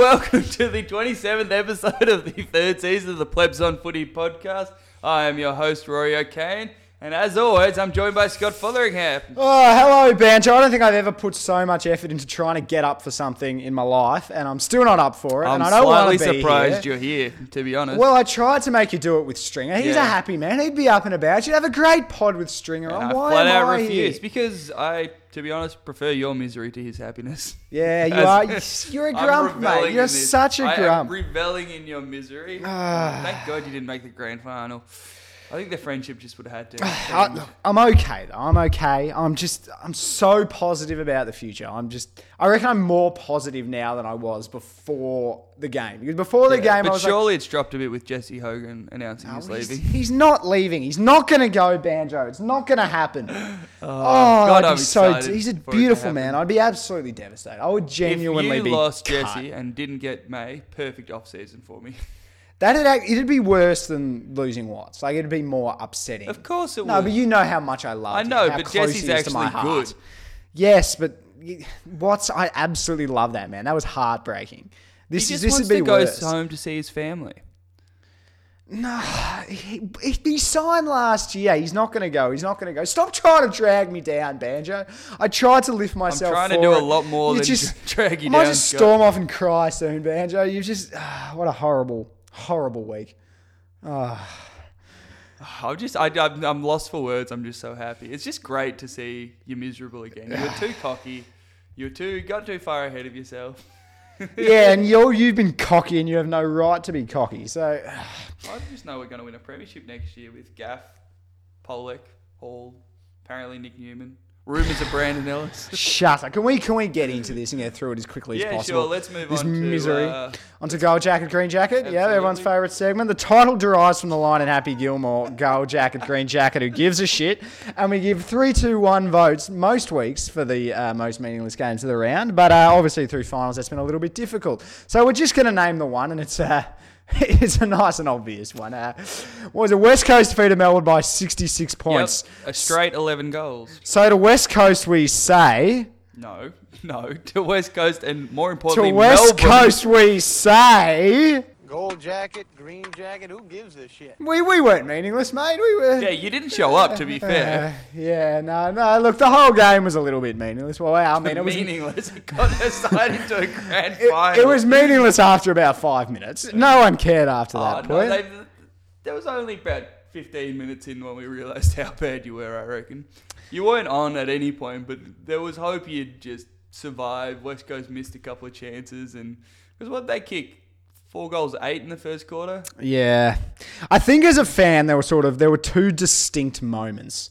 welcome to the 27th episode of the third season of the Plebs on Footy podcast. I am your host, Rory O'Kane, and as always, I'm joined by Scott Fotheringham. Oh, hello, Banjo. I don't think I've ever put so much effort into trying to get up for something in my life, and I'm still not up for it. I'm and I don't slightly want to be surprised here. you're here, to be honest. Well, I tried to make you do it with Stringer. He's Yeah. a happy man. He'd be up and about. You'd have a great pod with Stringer and on. I Why flat am out I here? because I, to be honest, prefer your misery to his happiness. Yeah, you are. You're a I'm grump, mate. You're this. such a I am grump. reveling in your misery. Ah. Thank God you didn't make the grand final. I think the friendship just would have had to. I, I'm okay though. I'm okay. I'm just I'm so positive about the future. I'm just I reckon I'm more positive now than I was before the game. Because before the Yeah, game, I but was like, surely it's dropped a bit with Jesse Hogan announcing No, he's he's, leaving. he's not leaving. He's not going to go, Banjo. It's not going to happen. Oh, God, I'd I'm be so. excited He's a for it to beautiful man. I'd be absolutely devastated. I would genuinely if be. lost cut. Jesse and didn't get May, perfect off season for me. That'd act- it'd be worse than losing Watts. Like it'd be more upsetting. Of course it No, would. No, but you know how much I love. I know, how but Jesse's to my actually heart. good. Yes, but Watts, I absolutely love that man. That was heartbreaking. This he is this would be worse. home to see his family. No, he, he- signed last year. He's not going to go. He's not going to go. Stop trying to drag me down, Banjo. I tried to lift myself. I'm trying to do a lot more You than just, drag you I might down, just storm off and cry soon, Banjo. You've just ah, what a horrible, horrible week. Ah. I'm just, I, I'm, I'm lost for words. I'm just so happy. It's just great to see you miserable again. You were too cocky. You were too, got too far ahead of yourself. yeah, and you you've been cocky, and you have no right to be cocky. So I just know we're going to win a premiership next year with Gaff, Pollock, Hall, apparently Nick Newman. Rumours of Brandon Ellis. shut up. Can we can we get into this and get through it as quickly as Yeah, possible? sure. Let's move this on to misery. uh, Onto Gold Jacket, Green Jacket. Yeah, everyone's Absolutely. favourite segment. The title derives from the line in Happy Gilmore, Gold Jacket, Green Jacket, who gives a shit. And we give three, two, one votes most weeks for the uh, most meaningless games of the round. But uh, obviously through finals, that's been a little bit difficult. So we're just going to name the one, and it's uh, it's a nice and obvious one. Uh, what was it? West Coast defeated Melbourne by 66 yep, points. a straight 11 goals. So to West Coast, we say. No, no, to West Coast and more importantly, To West Melbourne. Coast, we say. Gold jacket, green jacket, who gives a shit? We, we weren't meaningless, mate. We were. Yeah, you didn't show up. To be fair, Uh, yeah, no, no. Look, the whole game was a little bit meaningless. Well, I mean, it was meaningless. It got decided to a grand it, final. it was meaningless after about five minutes. No one cared after Oh, that no, point. they, there was only about 15 minutes in when we realised how bad you were. I reckon you weren't on at any point, but there was hope you'd just survive. West Coast missed a couple of chances, and because what they kick four goals, eight in the first quarter. yeah, I think as a fan, there were sort of there were two distinct moments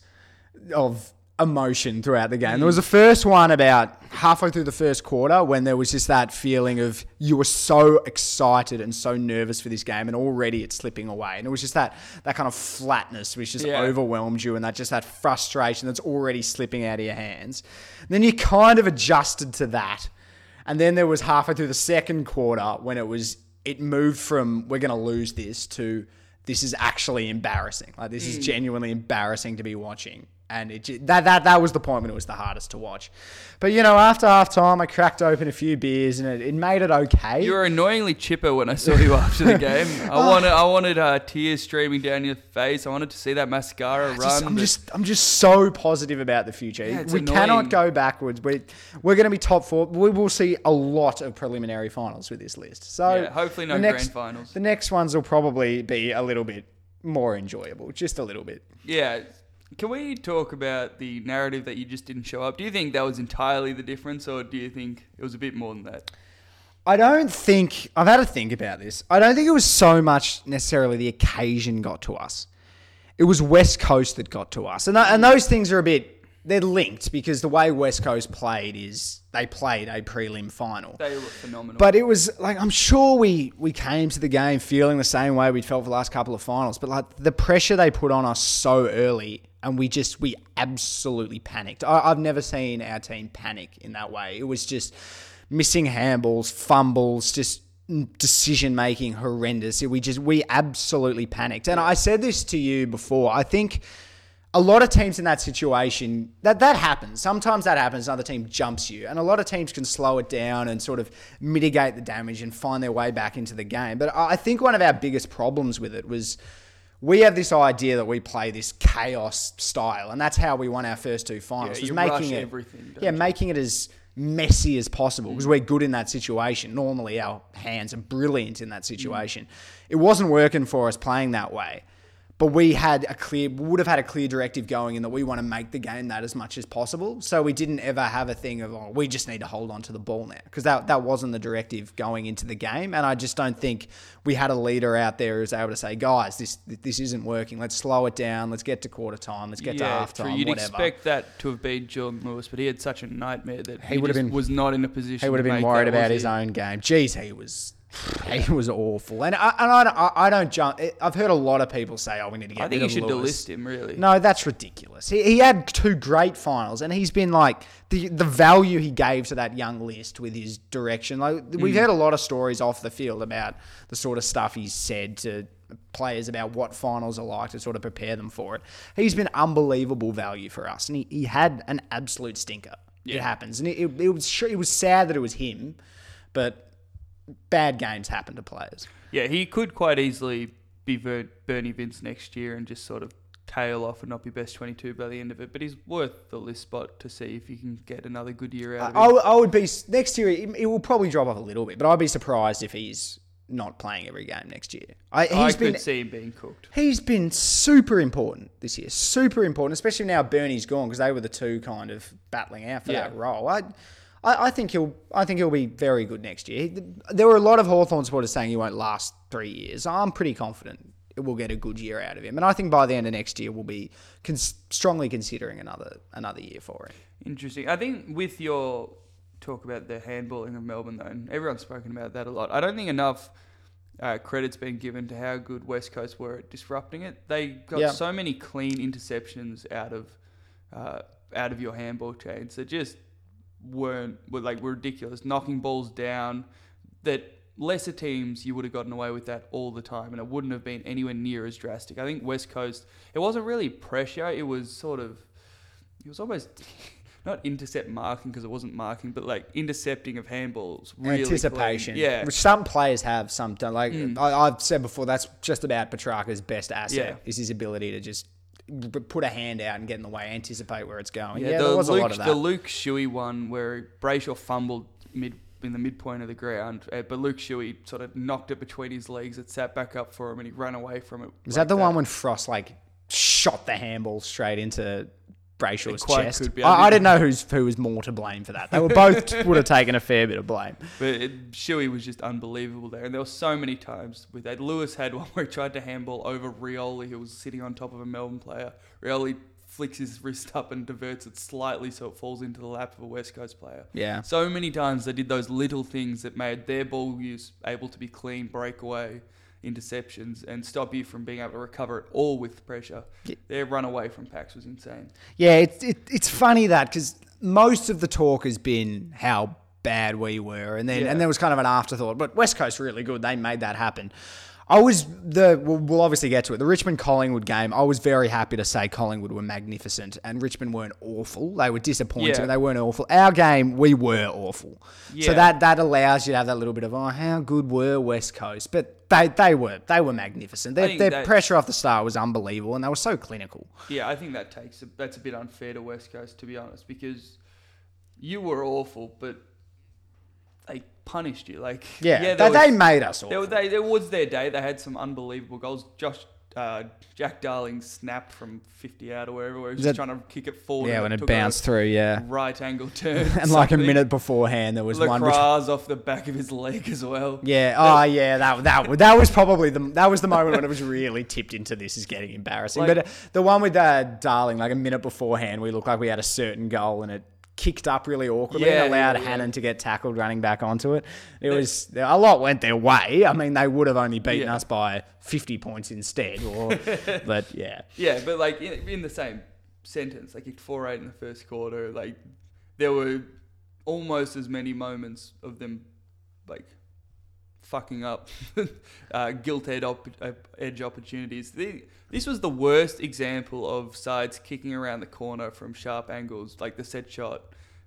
of emotion throughout the game. There was the first one about halfway through the first quarter when there was just that feeling of you were so excited and so nervous for this game and already it's slipping away. And it was just that that kind of flatness which just Yeah. overwhelmed you and that just that frustration that's already slipping out of your hands. then you kind of adjusted to that. And then there was halfway through the second quarter when it was it moved from we're going to lose this to this is actually embarrassing. Like this is mm. genuinely embarrassing to be watching. And it that that that was the point when it was the hardest to watch. But you know, after half time, I cracked open a few beers and it, it made it okay. You were annoyingly chipper when I saw you after the game. I wanted, I wanted uh, tears streaming down your face. I wanted to see that mascara run. Just- I'm but- just I'm just so positive about the future. Yeah, we annoying. cannot go backwards. We we're going to be top four. We will see a lot of preliminary finals with this list. So Yeah, hopefully no next, grand finals. The next ones will probably be a little bit more enjoyable, just a little bit. Yeah. Can we talk about the narrative that you just didn't show up? Do you think that was entirely the difference, or do you think it was a bit more than that? I don't think I've had to think about this. I don't think it was so much necessarily the occasion got to us. It was West Coast that got to us, and th- and those things are a bit they're linked because the way West Coast played is they played a prelim final. They were phenomenal. But it was like I'm sure we we came to the game feeling the same way we'd felt for the last couple of finals. But like the pressure they put on us so early, and we just we absolutely panicked. I, I've never seen our team panic in that way. It was just missing handballs, fumbles, just decision making horrendous. We just we absolutely panicked. And I said this to you before. I think a lot of teams in that situation that that happens. Sometimes that happens. Another team jumps you, and a lot of teams can slow it down and sort of mitigate the damage and find their way back into the game. But I think one of our biggest problems with it was we have this idea that we play this chaos style, and that's how we won our first two finals. Yeah, was you making it, yeah, you? making it as messy as possible because mm. we're good in that situation. Normally, our hands are brilliant in that mm. situation. It wasn't working for us playing that way. But we had a clear, would have had a clear directive going in that we want to make the game that as much as possible. So we didn't ever have a thing of, oh, we just need to hold on to the ball now. Because that, that wasn't the directive going into the game. And I just don't think we had a leader out there who was able to say, guys, this this isn't working. Let's slow it down. Let's get to quarter time. Let's get to half time. You'd whatever. expect that to have been Jordan Lewis, but he had such a nightmare that he, He would have been- was not in a position. He would have been worried about his own game. Jeez, he was. He was awful, and I, and I, don't- I, don't jump. I've heard a lot of people say, "Oh, we need to get I think you should Lewis. delist him. Really. No, that's ridiculous. He, he had two great finals, and he's been like the the value he gave to that young list with his direction. Like we've Mm. heard a lot of stories off the field about the sort of stuff he's said to players about what finals are like to sort of prepare them for it. He's been unbelievable value for us, and he, he had an absolute stinker. It happens, and it, it, it was it was sad that it was him, but bad games happen to players. Yeah, he could quite easily be Ver- Bernie Vince next year and just sort of tail off and not be best 22 by the end of it. But he's worth the list spot to see if you can get another good year out of I, him. I would be next year. It, will probably drop off a little bit, but I'd be surprised if he's not playing every game next year. I, I could been see him being cooked. he's been super important this year, super important, especially now Bernie's gone because they were the two kind of battling out for Yeah. that role. I, I, I think he'll I think he'll be very good next year. There were a lot of Hawthorn supporters saying he won't last three years. I'm pretty confident we'll get a good year out of him, and I think by the end of next year we'll be strongly considering another another year for him. Interesting. I think with your talk about the handballing of Melbourne, though, and everyone's spoken about that a lot. I don't think enough uh, credit's been given to how good West Coast were at disrupting it. They got Yeah. so many clean interceptions out of uh, out of your handball chains that just weren't were like were ridiculous, knocking balls down. That lesser teams you would have gotten away with that all the time, and it wouldn't have been anywhere near as drastic. I think West Coast, it wasn't really pressure; it was sort of it was almost not intercept marking because it wasn't marking, but like intercepting of handballs. Really anticipation. clean. Yeah. Which some players have, some don't. Like Mm. I, I've said before, that's just about Petracca's best asset Yeah. is his ability to just put a hand out and get in the way, anticipate where it's going. Yeah, yeah, there the was Luke, a lot of that. the Luke Shuey one where Brayshaw fumbled mid in the midpoint of the ground, uh, but Luke Shuey sort of knocked it between his legs. It sat back up for him, and he ran away from it. was like that the one when Frost like shot the handball straight into Brayshaw's quite chest? could be. I I, I didn't know who's who was more to blame for that. They were both would have taken a fair bit of blame. But it, Shuey was just unbelievable there, and there were so many times with that. Lewis had one where he tried to handball over Rioli, who was sitting on top of a Melbourne player. Rioli flicks his wrist up and diverts it slightly so it falls into the lap of a West Coast player. Yeah. So many times they did those little things that made their ball use able to be clean breakaway interceptions and stop you from being able to recover it all with pressure. Their run away from packs was insane. Yeah, it's it, it's funny that because most of the talk has been how bad we were, and then Yeah. and there was kind of an afterthought. But West Coast really good; they made that happen. I was the we'll, we'll obviously get to it. The Richmond Collingwood game, I was very happy to say Collingwood were magnificent and Richmond weren't awful. They were disappointing. Yeah. They weren't awful. Our game, we were awful. So that that allows you to have that little bit of oh, how good were West Coast? But they they were they were magnificent. Their, their that- pressure off the start was unbelievable, and they were so clinical. Yeah, I think that takes a, that's a bit unfair to West Coast to be honest because you were awful, but punished you. Like Yeah, yeah they, was- they made us awful. There, they, there was their day. They had some unbelievable goals. Josh, uh, Jack Darling snapped from 50 out or wherever. Where he was that- trying to kick it forward. Yeah, and when it took bounced through, yeah. Right angle turn. And like a minute beforehand, there was one. Which, off the back of his leg as well. yeah, oh yeah, that that that was probably the that was the moment when it was really tipped into this is getting embarrassing. Like- but uh, the one with uh, Darling, like a minute beforehand, we looked like we had a certain goal and it kicked up really awkwardly Yeah, and allowed yeah, yeah. Hannan to get tackled running back onto it. It was a lot went their way. I mean, they would have only beaten Yeah. us by fifty points instead. Or, but yeah, Yeah, but like in, in the same sentence, they kicked four eight in the first quarter. Like there were almost as many moments of them like fucking up uh, gilt edge, op- edge opportunities. The, this was the worst example of sides kicking around the corner from sharp angles, like the set shot,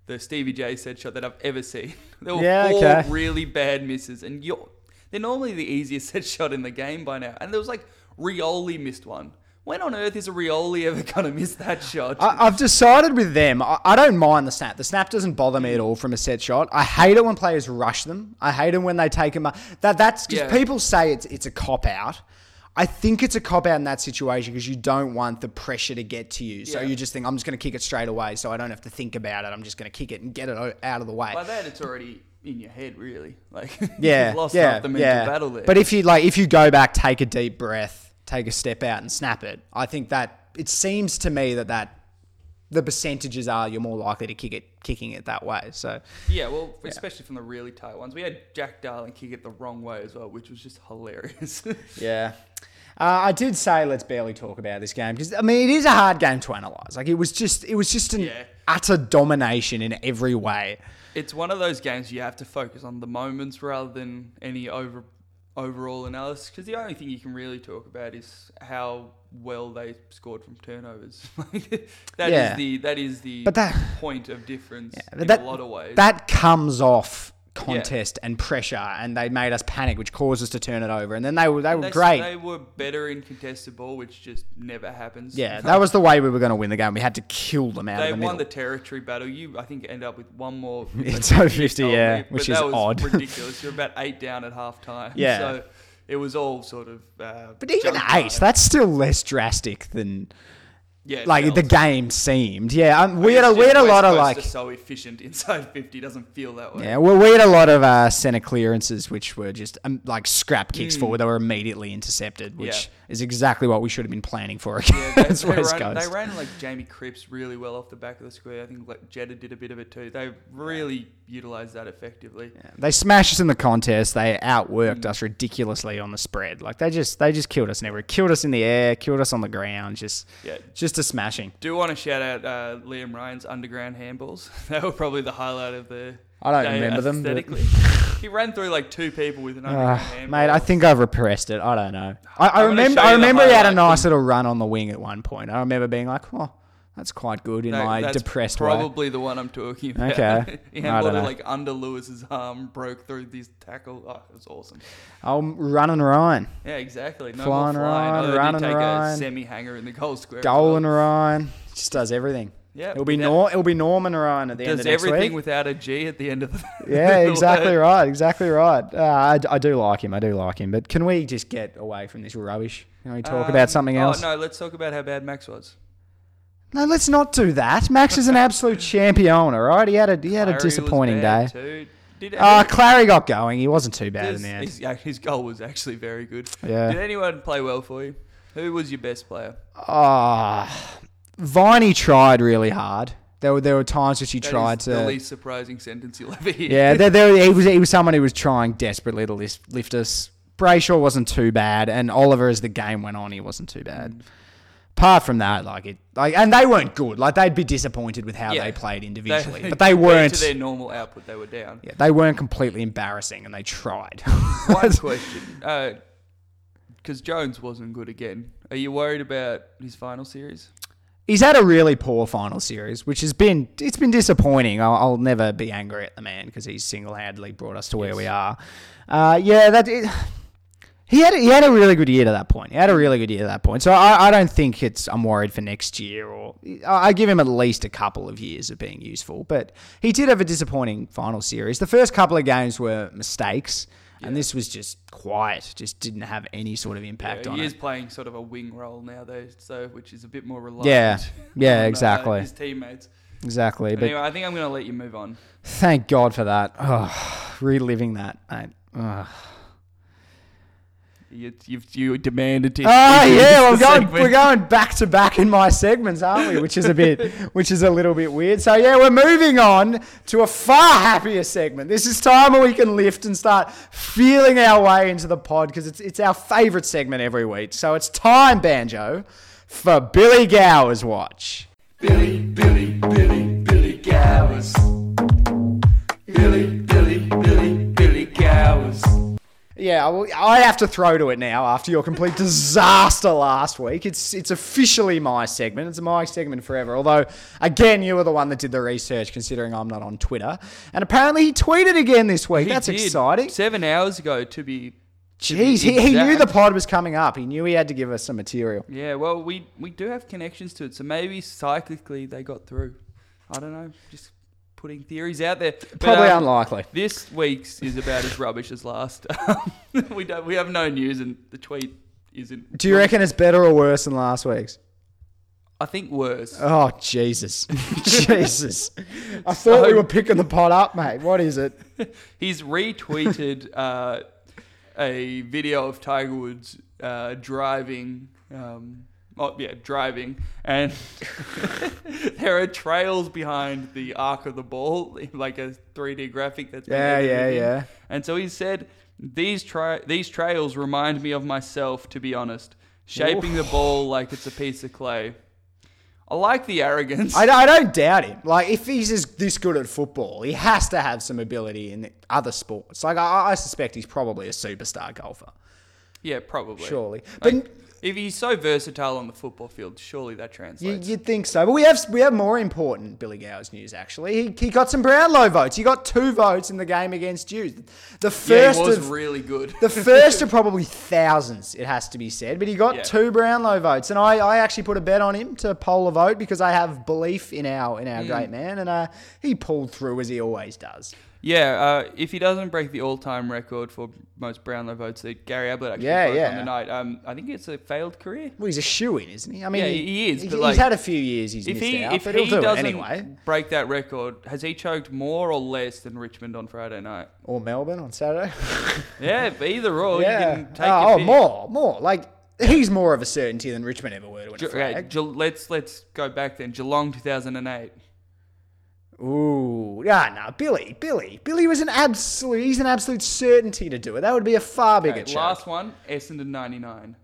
the Stevie J set shot that I've ever seen. There were Yeah, four okay. really bad misses, and you're, they're normally the easiest set shot in the game by now. And there was like Rioli missed one. When on earth is a Rioli ever going to miss that shot? I, I've decided with them, I, I don't mind the snap. The snap doesn't bother me at all from a set shot. I hate it when players rush them. I hate it when they take them. That that's because Yeah. people say it's it's a cop out. I think it's a cop out in that situation because you don't want the pressure to get to you. So Yeah. you just think I'm just going to kick it straight away, so I don't have to think about it. I'm just going to kick it and get it out of the way. By that, it's already in your head, really. Like, yeah, you've lost yeah, half the mental yeah. battle there. But if you like, if you go back, take a deep breath, take a step out, and snap it, I think that it seems to me that that the percentages are you're more likely to kick it, kicking it that way. So yeah, well, especially from the really tight ones. We had Jack Darling kick it the wrong way as well, which was just hilarious. yeah. Uh, I did say let's barely talk about this game because I mean it is a hard game to analyze. Like it was just it was just an Yeah. utter domination in every way. it's one of those games you have to focus on the moments rather than any over overall analysis because the only thing you can really talk about is how well they scored from turnovers. That is Yeah. the that is the But that- point of difference But in that, a lot of ways. That comes off contest and pressure, and they made us panic, which caused us to turn it over. And then they were they were they, great. They were better in contested ball, which just never happens. yeah, that was the way we were going to win the game. We had to kill them out They of the won the territory battle. You, I think, end up with one more. It's over 50, yeah, me, which is odd. ridiculous. You're about eight down at half time. Yeah. So it was all sort of. Uh, but even eight, time. that's still less drastic than yeah, like the game seemed. Yeah, um, we had a we had a lot of like so efficient inside 50 doesn't feel that way. Yeah, well, we had a lot of uh, center clearances, which were just um, like scrap kicks forward. They were immediately intercepted, which Mm. Yeah. is exactly what we should have been planning for Yeah, they, against they West ran, Coast. they ran like Jamie Cripps really well off the back of the square. I think like Jetta did a bit of it too. They really utilised that effectively. They smashed us in the contest. They Mm. outworked us ridiculously on the spread. Like they just they just killed us everywhere. Killed us in the air. Killed us on the ground. Just Yeah. just a smashing. Do want to shout out uh, Liam Ryan's underground handballs. they were probably the highlight of the. I don't day remember them, but- he ran through like two people with an underground Uh, handball. mate, I think I've repressed it. I don't know. I, I remember. I remember he had a nice from- little run on the wing at one point. I remember being like, "Oh, that's quite good" in That- my depressed way. Probably the one I'm talking about. Okay. he I don't know. like under Lewis's arm, broke through this tackle. Oh, it was awesome. Oh, running Ryan, Yeah, exactly. No Flying more flying. Ryan, they running take Ryan. a semi hanger in the goal square. goal Ryan, just does everything. Yeah, It'll be Nor- it'll be Norman Ryan at the end of next everything week. without a G at the end of the. yeah, exactly right, exactly right. Uh, I, I do like him. I do like him. But can we just get away from this rubbish? Can we talk Um, about something else? Oh no, let's talk about how bad Max was. No. let's not do that. Max is an absolute champion. All right, he had a he had a Clary was disappointing day. bad Too. Did Uh, any- Clary got going. He wasn't too bad in the end. his, yeah, his goal was actually very good. Yeah. Did anyone play well for you? Who was your best player? Ah, Viney tried really hard. There were there were times which he That is tried the to. least surprising sentence you'll ever hear. Yeah, there, there, he was he was someone who was trying desperately to lift, lift us. Brayshaw wasn't too bad, and Oliver, as the game went on, he wasn't too bad. Apart from that, like it, like, and they weren't good. Like they'd be disappointed with how Yeah. they played individually, They- but they weren't. to their normal output. They were down. yeah, they weren't completely embarrassing, and they tried. One question, because Jones wasn't good again. Are you worried about his final series? He's had a really poor final series, which has been it's been disappointing. I'll, I'll never be angry at the man because he's single handedly brought us to where we are. Uh, yeah, that it, he had a, he had a really good year to that point. He had a really good year to that point. So I, I don't think it's I'm worried for next year or I I give him at least a couple of years of being useful. But he did have a disappointing final series. The first couple of games were mistakes. And this was just quiet, just didn't have any sort of impact Yeah, on he is playing sort of a wing role now, though, so which is a bit more reliant. Yeah. Yeah, on, uh, exactly. his teammates. Exactly. But Anyway, I think I'm going to let you move on. Thank God for that. Oh, reliving that. mate. Ugh. You, you've you demanded to. Oh introduce yeah, well, we're going, segment. we're going back to back in my segments, aren't we? Which is a bit, which is a little bit weird. So yeah, we're moving on to a far happier segment. This is time where we can lift and start feeling our way into the pod because it's it's our favourite segment every week. So it's time, Banjo, for Billy Gower's watch. Billy, Billy, Billy, Billy Gowers. Billy, Yeah, I have to throw to it now after your complete disaster last week. It's it's officially my segment. It's my segment forever. Although, again, you were the one that did the research, considering I'm not on Twitter. And apparently, he tweeted again this week. He That's did exciting. Seven hours ago, to be. to be Jeez, he, he knew the pod was coming up. He knew he had to give us some material. Yeah, well, we we do have connections to it, so maybe cyclically they got through. I don't know. Just putting theories out there. But, Probably um, unlikely. This week's is about as rubbish as last. we don't. We have no news, and the tweet isn't. Do you reckon it's better or worse than last week's? I think worse. Oh, Jesus. Jesus. I thought we were picking the pot up, mate. What is it? He's retweeted uh, a video of Tiger Woods uh, driving. Um, oh yeah, driving, and there are trails behind the arc of the ball, like a 3D graphic that's been Yeah, yeah, in. yeah. And so he said, "These tra- these trails remind me of myself, to be honest, shaping the ball like it's a piece of clay." I like the arrogance. I, I don't doubt him. Like, if he's as, this good at football, he has to have some ability in other sports. Like, I, I suspect he's probably a superstar golfer. yeah, probably. Surely. Like, But- if he's so versatile on the football field, surely that translates. you'd think so, but we have we have more important Billy Gowers news. Actually, he, he got some Brownlow votes. He got two votes in the game against you. The yeah, first he was of really good. the first of probably thousands, it has to be said. But he got Yeah. two Brownlow votes, and I, I actually put a bet on him to poll a vote because I have belief in our in Mm. our great man, and uh, he pulled through as he always does. yeah, uh, if he doesn't break the all-time record for most Brownlow votes that Gary Ablett actually Yeah, yeah. on the night, um, I think it's a failed career. Well, he's a shoe in, isn't he? I mean, Yeah, he is, he- but, he's like, had a few years. He's If missed he out, if but he he'll do doesn't it anyway. break that record, has he choked more or less than Richmond on Friday night? Or Melbourne on Saturday. Yeah, but either or, you yeah. can take oh, oh, more, more. Like he's more of a certainty than Richmond ever were to win Ge- flag. Ge- let's let's go back then. Geelong 2008. Ooh, yeah, no, Billy, Billy, Billy was an absolute. He's an absolute certainty to do it. That would be a far bigger Okay, last one, Essendon 99.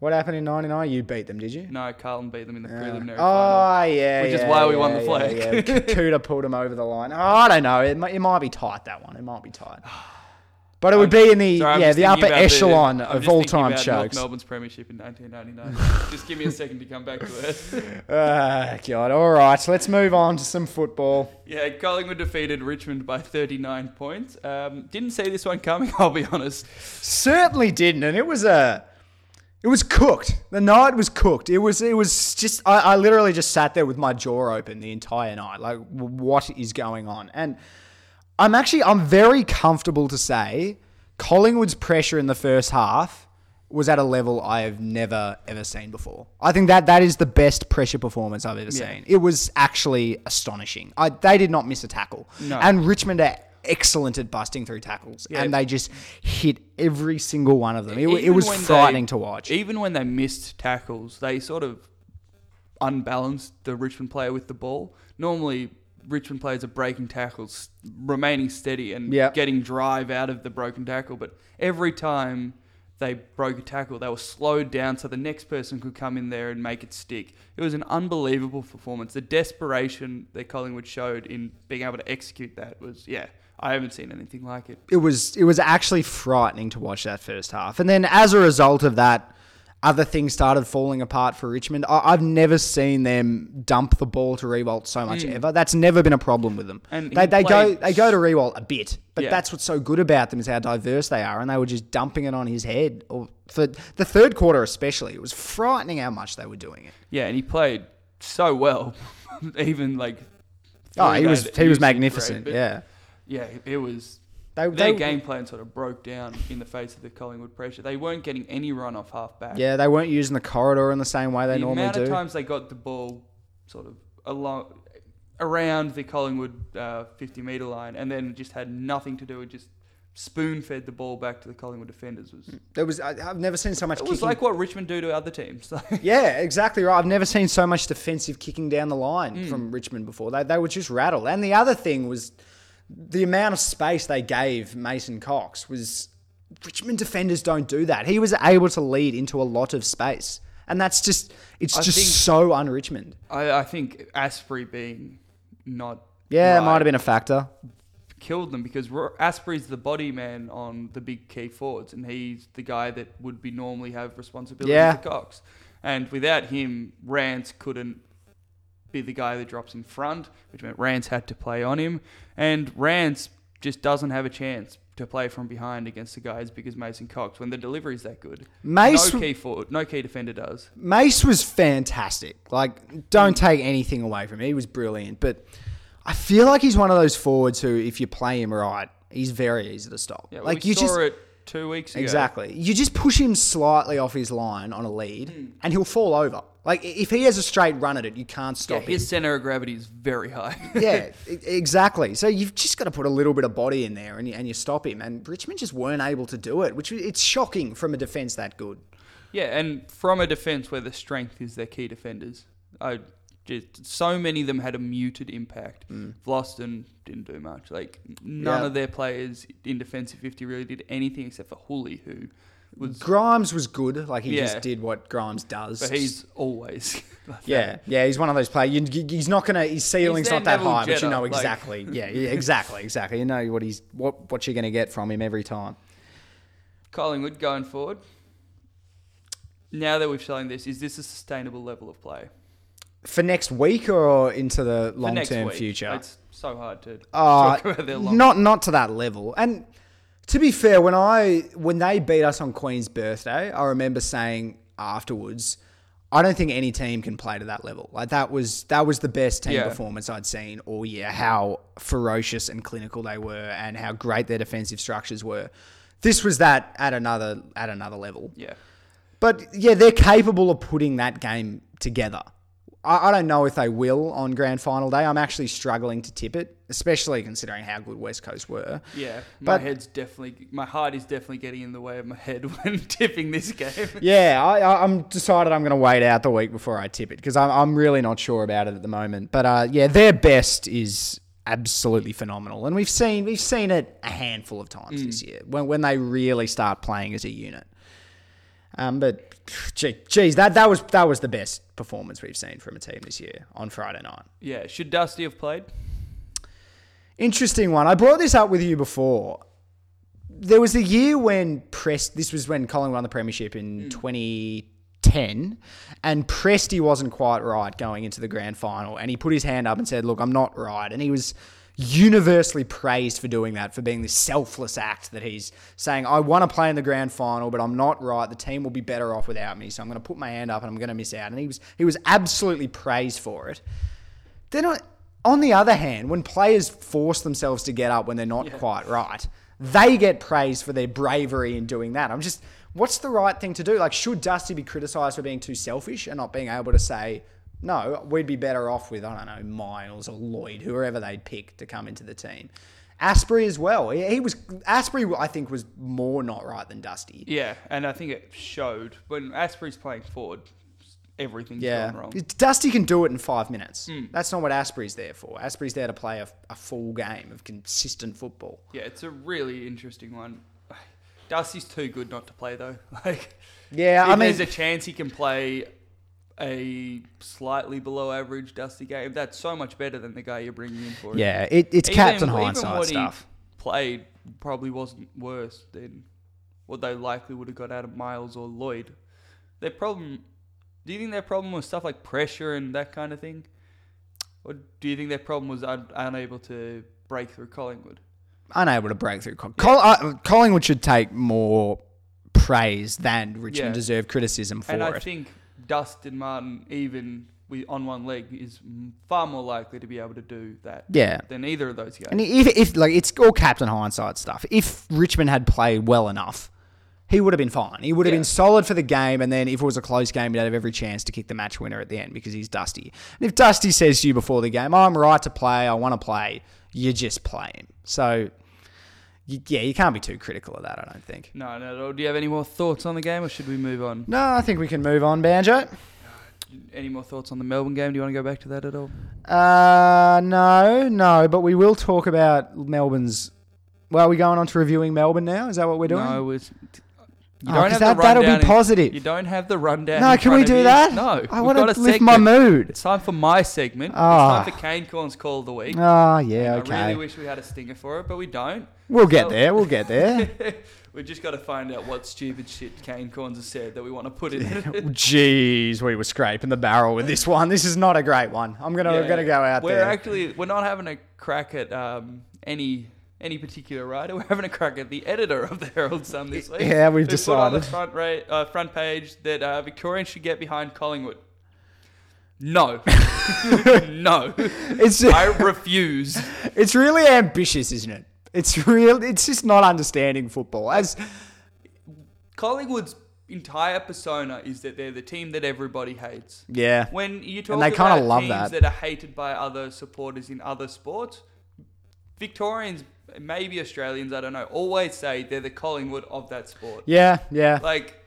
What happened in '99? You beat them, did you? No, Carlton beat them in the preliminary Oh final. yeah, Which is yeah, why we yeah, won the flag. Yeah, Kouta pulled him over the line. Oh, I don't know. It, might- it might be tight that one. It might be tight. But it would be in the Sorry, yeah the upper the- echelon I'm of all time chokes. Melbourne's premiership in 1999. just give me a second to come back to it. Ah, God. All right, let's move on to some football. yeah, Collingwood defeated Richmond by 39 points. Um, didn't see this one coming, I'll be honest. Certainly didn't, and it was a. It was cooked. The night was cooked. It was. It was just. I, I literally just sat there with my jaw open the entire night. Like, what is going on? And I'm actually. I'm very comfortable to say, Collingwood's pressure in the first half was at a level I have never ever seen before. I think that that is the best pressure performance I've ever Yeah. seen. It was actually astonishing. I, they did not miss a tackle, No. and Richmond are excellent at busting through tackles, Yeah. and they just hit every single one of them. It, it was frightening they- to watch. Even when they missed tackles, they sort of unbalanced the Richmond player with the ball. Normally, Richmond players are breaking tackles, remaining steady, and Yep. getting drive out of the broken tackle. But every time they broke a tackle, they were slowed down so the next person could come in there and make it stick. It was an unbelievable performance. The desperation that Collingwood showed in being able to execute that was, yeah, I haven't seen anything like it. it was it was actually frightening to watch that first half. And then as a result of that, other things started falling apart for Richmond. I, I've never seen them dump the ball to Riewoldt so much hmm. ever. That's never been a problem with them. And they he they go they go to Riewoldt a bit, but Yeah. that's what's so good about them is how diverse they are, and they were just dumping it on his head. Or for the third quarter especially, it was frightening how much they were doing it. Yeah, and he played so well, even like. Oh, he was he was magnificent. but yeah. Yeah, it was. They, Their they- game plan sort of broke down in the face of the Collingwood pressure. They weren't getting any run off half back. Yeah, they weren't using the corridor in the same way they the normally do. The amount of times they got the ball sort of along around the Collingwood uh, 50 meter line, and then just had nothing to do with just spoon fed the ball back to the Collingwood defenders. Was There was I, I've never seen so much it was like what Richmond do to other teams. Yeah, exactly right. I've never seen so much defensive kicking down the line Hmm. from Richmond before. They, they were just rattled. And the other thing was the amount of space they gave Mason Cox was Richmond defenders don't do that. He was able to lead into a lot of space. And that's just it's I just think- so un-Richmond. I, I think Astbury being not Yeah, it might have been a factor. killed them because Astbury's the body man on the big key forwards, and he's the guy that would be normally have responsibility Yeah. for Cox. And without him, Rance couldn't be the guy that drops in front, which meant Rance had to play on him, and Rance just doesn't have a chance to play from behind against a guy as big as Mason Cox when the delivery is that good. Mace- no key forward, no key defender does. Mace was fantastic. Like, don't take anything away from him. He was brilliant. But I feel like he's one of those forwards who, if you play him right, he's very easy to stop. Yeah, like you saw just it two weeks ago. exactly. You just push him slightly off his line on a lead, Hmm. and he'll fall over. Like if he has a straight run at it, you can't Yeah, stop him. his center of gravity is very high. yeah, exactly. So you've just got to put a little bit of body in there, and you, and you stop him. And Richmond just weren't able to do it, which it's shocking from a defense that good. Yeah, and from a defense where the strength is their key defenders, I just so many of them had a muted impact. Mm. Vlastuin didn't do much. Like none Yeah. of their players in defensive fifty really did anything except for Houli, who was. Grimes was good. Like he Yeah. just did what Grimes does. But he's always. like Yeah, that. yeah, he's one of those players. You, he's not gonna. His ceiling's not that Neville high, but you Jetta, know like- exactly. yeah, yeah, exactly, exactly. You know what he's what what you're gonna get from him every time. Collingwood going forward. Now that we've shown this, is this a sustainable level of play For next week or into the long term future? It's so hard to Uh, talk about their long. not not to that level. And to be fair, when I when they beat us on Queen's birthday, I remember saying afterwards, I don't think any team can play to that level. Like that was that was the best team Yeah. performance I'd seen all year. How ferocious and clinical they were, and how great their defensive structures were. This was that at another at another level. yeah. But yeah, they're capable of putting that game together. I, I don't know if they will on grand final day. I'm actually struggling to tip it, especially considering how good West Coast were. Yeah, my But- head's definitely, my heart is definitely getting in the way of my head when tipping this game. Yeah, I, I- I'm decided I'm going to wait out the week before I tip it because I'm, I'm really not sure about it at the moment. But uh, yeah, their best is absolutely phenomenal, and we've seen we've seen it a handful of times this year when when they really start playing as a unit. Um, but geez, that that was that was the best performance we've seen from a team this year on Friday night. Yeah, should Dusty have played? Interesting one. I brought this up with you before. There was a year when Prest. This was when Collingwood won the premiership in hmm. 2010, and Presty wasn't quite right going into the grand final, and he put his hand up and said, "Look, I'm not right," and he was universally praised for doing that, for being this selfless act that he's saying, "I want to play in the grand final, but I'm not right. The team will be better off without me, so I'm going to put my hand up and I'm going to miss out." And he was he was absolutely praised for it. Then on- on the other hand, when players force themselves to get up when they're not quite right, they get praised for their bravery in doing that. I'm just, what's the right thing to do? Like, should Dusty be criticised for being too selfish and not being able to say, no, we'd be better off with, I don't know, Miles or Lloyd, whoever they'd pick to come into the team. Astbury as well. He, he was Astbury. I think was more not right than Dusty. Yeah, and I think it showed when Astbury's playing forward, everything's Yeah, gone wrong. Dusty can do it in five minutes. Hmm. That's not what Astbury's there for. Astbury's there to play a, a full game of consistent football. Yeah, it's a really interesting one. Dusty's too good not to play though. Like, Yeah, I mean, there's a chance he can play a slightly below average Dusty game, that's so much better than the guy you're bringing in for. yeah, it, it's Even- Captain even Hindsight what stuff. He played probably wasn't worse than what they likely would have got out of Miles or Lloyd. Their problem. Do you think their problem was stuff like pressure and that kind of thing, or do you think their problem was un- unable to break through Collingwood? Unable to break through. Col- Col- uh, Collingwood should take more praise than Richmond Yeah. deserve criticism for and I it. think Dustin Martin, even with, on one leg, is far more likely to be able to do that. Yeah. Than either of those guys. and if, if like it's all Captain Hindsight stuff. If Richmond had played well enough, he would have been fine. He would have Yeah. been solid for the game, and then if it was a close game, he'd have every chance to kick the match winner at the end because he's Dusty. And if Dusty says to you before the game, "I'm right to play, I want to play," you just play him. So, you, yeah, you can't be too critical of that. I don't think. no, no, no. Do you have any more thoughts on the game, or should we move on? No, I think we can move on, Banjo. Any more thoughts on the Melbourne game? Do you want to go back to that at all? Uh, no, no, but we will talk about Melbourne's. Well, are we going on to reviewing Melbourne now? Is that what we're doing? No, it's, You Oh, 'cause have that- the that'll be rundown in- positive. You don't have the rundown. No, in can we front of do you. that? No, I we've want got to a lift my segment. mood. It's time for my segment. Ah. It's time for Kane Cornes' call of the week. Oh, yeah, okay. I okay. really wish we had a stinger for it, but we don't. we'll get So- there. We'll get there. We've just got to find out what stupid shit Kane Cornes has said that we want to put in. it. Jeez, we were scraping the barrel with this one. This is not a great one. I'm gonna Yeah. gonna go out we're there. actually we're not having a crack at um, any any particular writer. We're having a crack at the editor of the Herald Sun this week. Yeah, we've decided. on the front ra- uh, front page that uh, Victorians should get behind Collingwood. No, no, it's I refuse. it's really ambitious, isn't it? It's real. It's just not understanding football. As Collingwood's entire persona is that they're the team that everybody hates. yeah, When you talk And they about love teams that. that. are hated by other supporters in other sports, Victorians, maybe Australians, I don't know, always say they're the Collingwood of that sport. yeah, yeah. Like,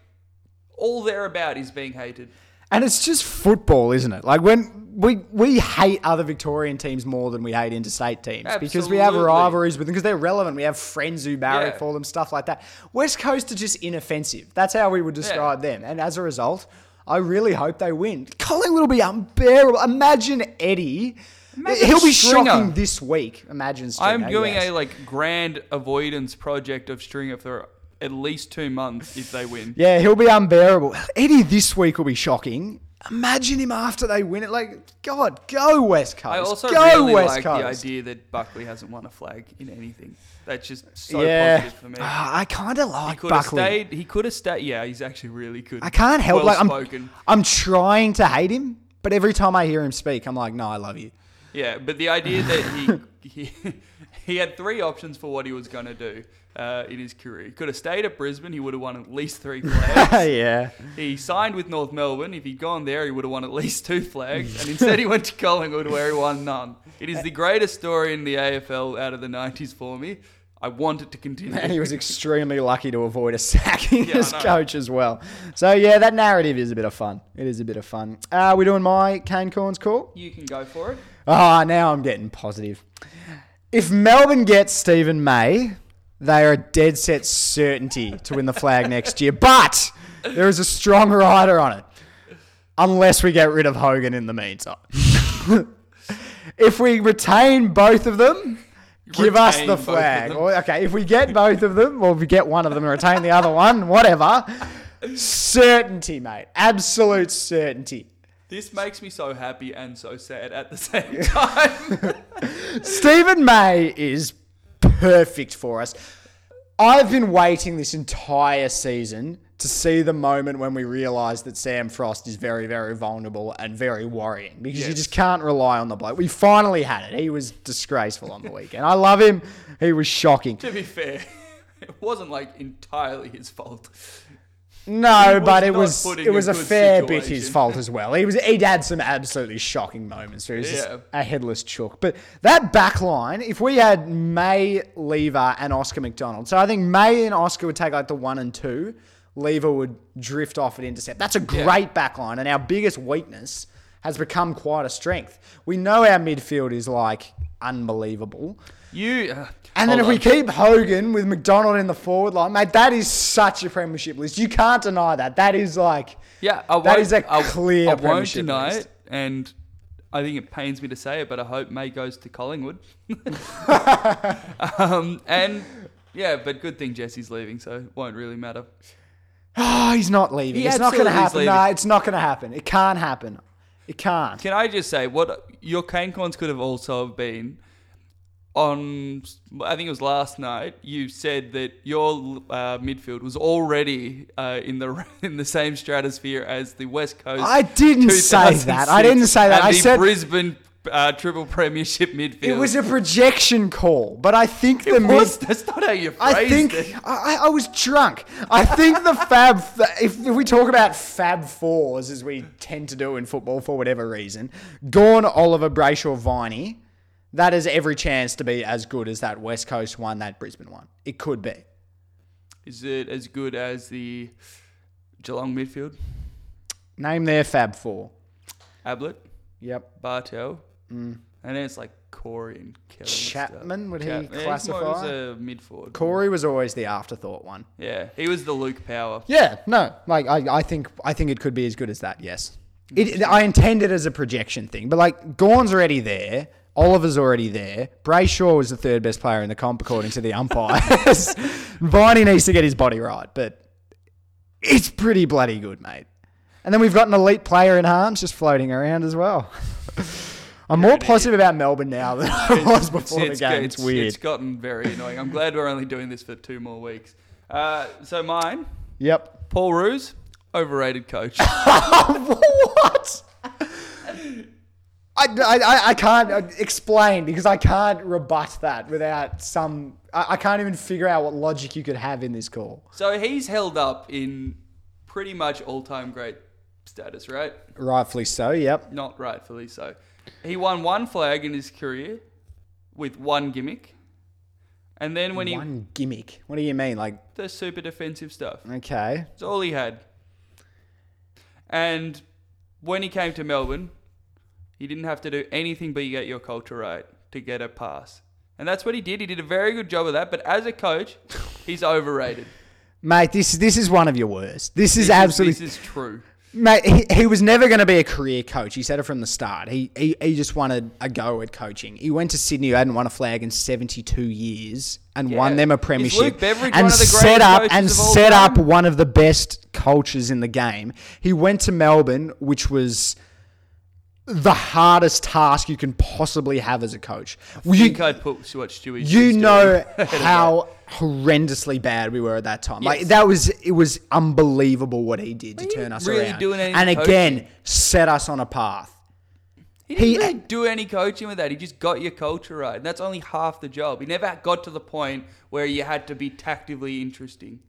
all they're about is being hated. And it's just football, isn't it? Like when we we hate other Victorian teams more than we hate interstate teams because we have rivalries with them because they're relevant. We have friends who barrack Yeah. for them, stuff like that. West Coast are just inoffensive. That's how we would describe them. And as a result, I really hope they win. Collingwood will be unbearable. Imagine Eddie. Imagine He'll be Stringer. shocking this week. Imagine Stringer. I'm doing yes. a like grand avoidance project of Stringer for at least two months if they win. Yeah, he'll be unbearable. Eddie this week will be shocking. Imagine him after they win it. Like, God, go West Coast. I also go really West like Coast. the idea that Buckley hasn't won a flag in anything. That's just so yeah, positive for me. Ah, I kind of like could have Buckley. stayed. He could have stayed. Yeah, he's actually really good. I can't help well like I'm. I'm trying to hate him, but every time I hear him speak, I'm like, no, I love you. Yeah, but the idea that he he, he had three options for what he was going to do uh, in his career. He could have stayed at Brisbane. He would have won at least three flags. yeah. he signed with North Melbourne. If he'd gone there, he would have won at least two flags. And instead, he went to Collingwood where he won none. It is the greatest story in the AFL out of the 90s for me. I want it to continue. And he was extremely lucky to avoid a sacking Yeah, as coach as well. So yeah, that narrative is a bit of fun. It is a bit of fun. Uh, we doing my Kane Cornes call? You can go for it. Ah, now I'm getting positive. If Melbourne gets Stephen May, they are a dead set certainty to win the flag next year. But there is a strong rider on it. Unless we get rid of Hogan in the meantime. if we retain both of them, give us the flag. Or, okay, if we get both of them, or if we get one of them and retain the other one, whatever. Certainty, mate. Absolute certainty. This makes me so happy and so sad at the same time. Stephen May is perfect for us. I've been waiting this entire season to see the moment when we realise that Sam Frost is very, very vulnerable and very worrying because you just can't rely on the bloke. We finally had it. He was disgraceful on the weekend. I love him. He was shocking. to be fair, it wasn't like entirely his fault. No, but it was it was a a fair bit his fault as well. He was he'd had some absolutely shocking moments where he was Yeah. a headless chook. But that back line, if we had May, Lever, and Oscar McDonald, so I think May and Oscar would take like the one and two. Lever would drift off at intercept. That's a great back line, and our biggest weakness has become quite a strength. We know our midfield is like unbelievable. You. Uh, And then if hold we keep Hogan with McDonald in the forward line, mate, that is such a premiership list. You can't deny that. That is like, Yeah, I That is a I- clear I won't deny list. it, and I think it pains me to say it, but I hope May goes to Collingwood. um, and yeah, but good thing Jesse's leaving, so it won't really matter. oh, he's not leaving. He it's not going to happen. No, it's not going to happen. It can't happen. It can't. Can I just say what your cane could have also been on? I think it was last night. You said that your uh, midfield was already uh, in the in the same stratosphere as the West Coast. I didn't say that. I didn't say that. I the said- Brisbane uh, triple premiership midfield. It was a projection call, but I think the It mid. That's not how you phrased I think it. I, I- I was drunk. I think the Fab. If, if we talk about Fab Fours, as we tend to do in football for whatever reason, Gawn, Oliver, Brayshaw, Viney, that has every chance to be as good as that West Coast one, that Brisbane one. It could be. Is it as good as the Geelong midfield? Name their Fab Four. Ablett, Yep. Bartel, mm. And then it's like Corey and Kelly. Chapman, would he Chap- yeah, he's more classify? as a mid forward. Corey was always the afterthought one. Yeah, he was the Luke Power. Yeah, no, like I, I think I think it could be as good as that. Yes, it, I intend it as a projection thing, but like Gawn's already there, Oliver's already there. Brayshaw was the third best player in the comp according to the umpires. Viney needs to get his body right, but it's pretty bloody good, mate. And then we've got an elite player in Harmes just floating around as well. I'm more positive about Melbourne now than I was before the game. It's, weird. It's gotten very annoying. I'm glad we're only doing this for two more weeks. Uh, so mine, yep. Paul Roos, overrated coach. what? I, I, I- I can't explain because I can't rebut that without some. I, I can't even figure out what logic you could have in this call. so he's held up in pretty much all-time great status, right? Rightfully so, yep. Not rightfully so. He won one flag in his career with one gimmick, and then when he One gimmick. What do you mean? Like, the super defensive stuff. okay. It's all he had. And when he came to Melbourne, he didn't have to do anything but you get your culture right to get a pass. And that's what he did. He did a very good job of that. But as a coach, he's overrated. Mate, this, this is one of your worst. This is This absolutely. This is true. Mate, he, he was never going to be a career coach. He said it from the start. He, he he just wanted a go at coaching. He went to Sydney, who hadn't won a flag in 72 years, and won them a premiership. And one of the set up and set up one of the best cultures in the game. He went to Melbourne, which was the hardest task you can possibly have as a coach. I You, think I'd put what Stewie you know how horrendously bad we were at that time. Like that was it was unbelievable what he did to He turn us really around. and coaching. again, set us on a path. He didn't He- really do any coaching with that. He just got your culture right. And that's only half the job. He never got to the point where you had to be tactically interesting.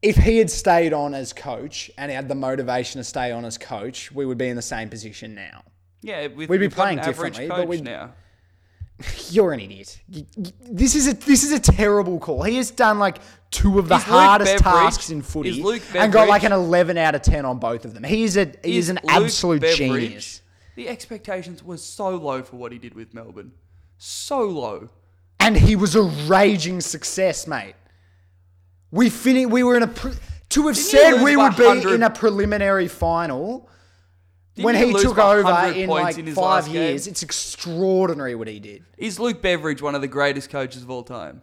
If he had stayed on as coach and he had the motivation to stay on as coach, we would be in the same position now. Yeah, with, We'd be playing differently, but we'd- now. You're an idiot. This is a this is a terrible call. He has done like two of the Is hardest tasks in footy is and got like an 11 out of 10 on both of them. He is a he is, an Luke absolute Beveridge- genius. The expectations were so low for what he did with Melbourne. So low. and he was a raging success, mate. We fin- We were in a pre- to have Didn't said we would be in a preliminary final Didn't when he took over in like in his five game? years. It's extraordinary what he did. Is Luke Beveridge one of the greatest coaches of all time?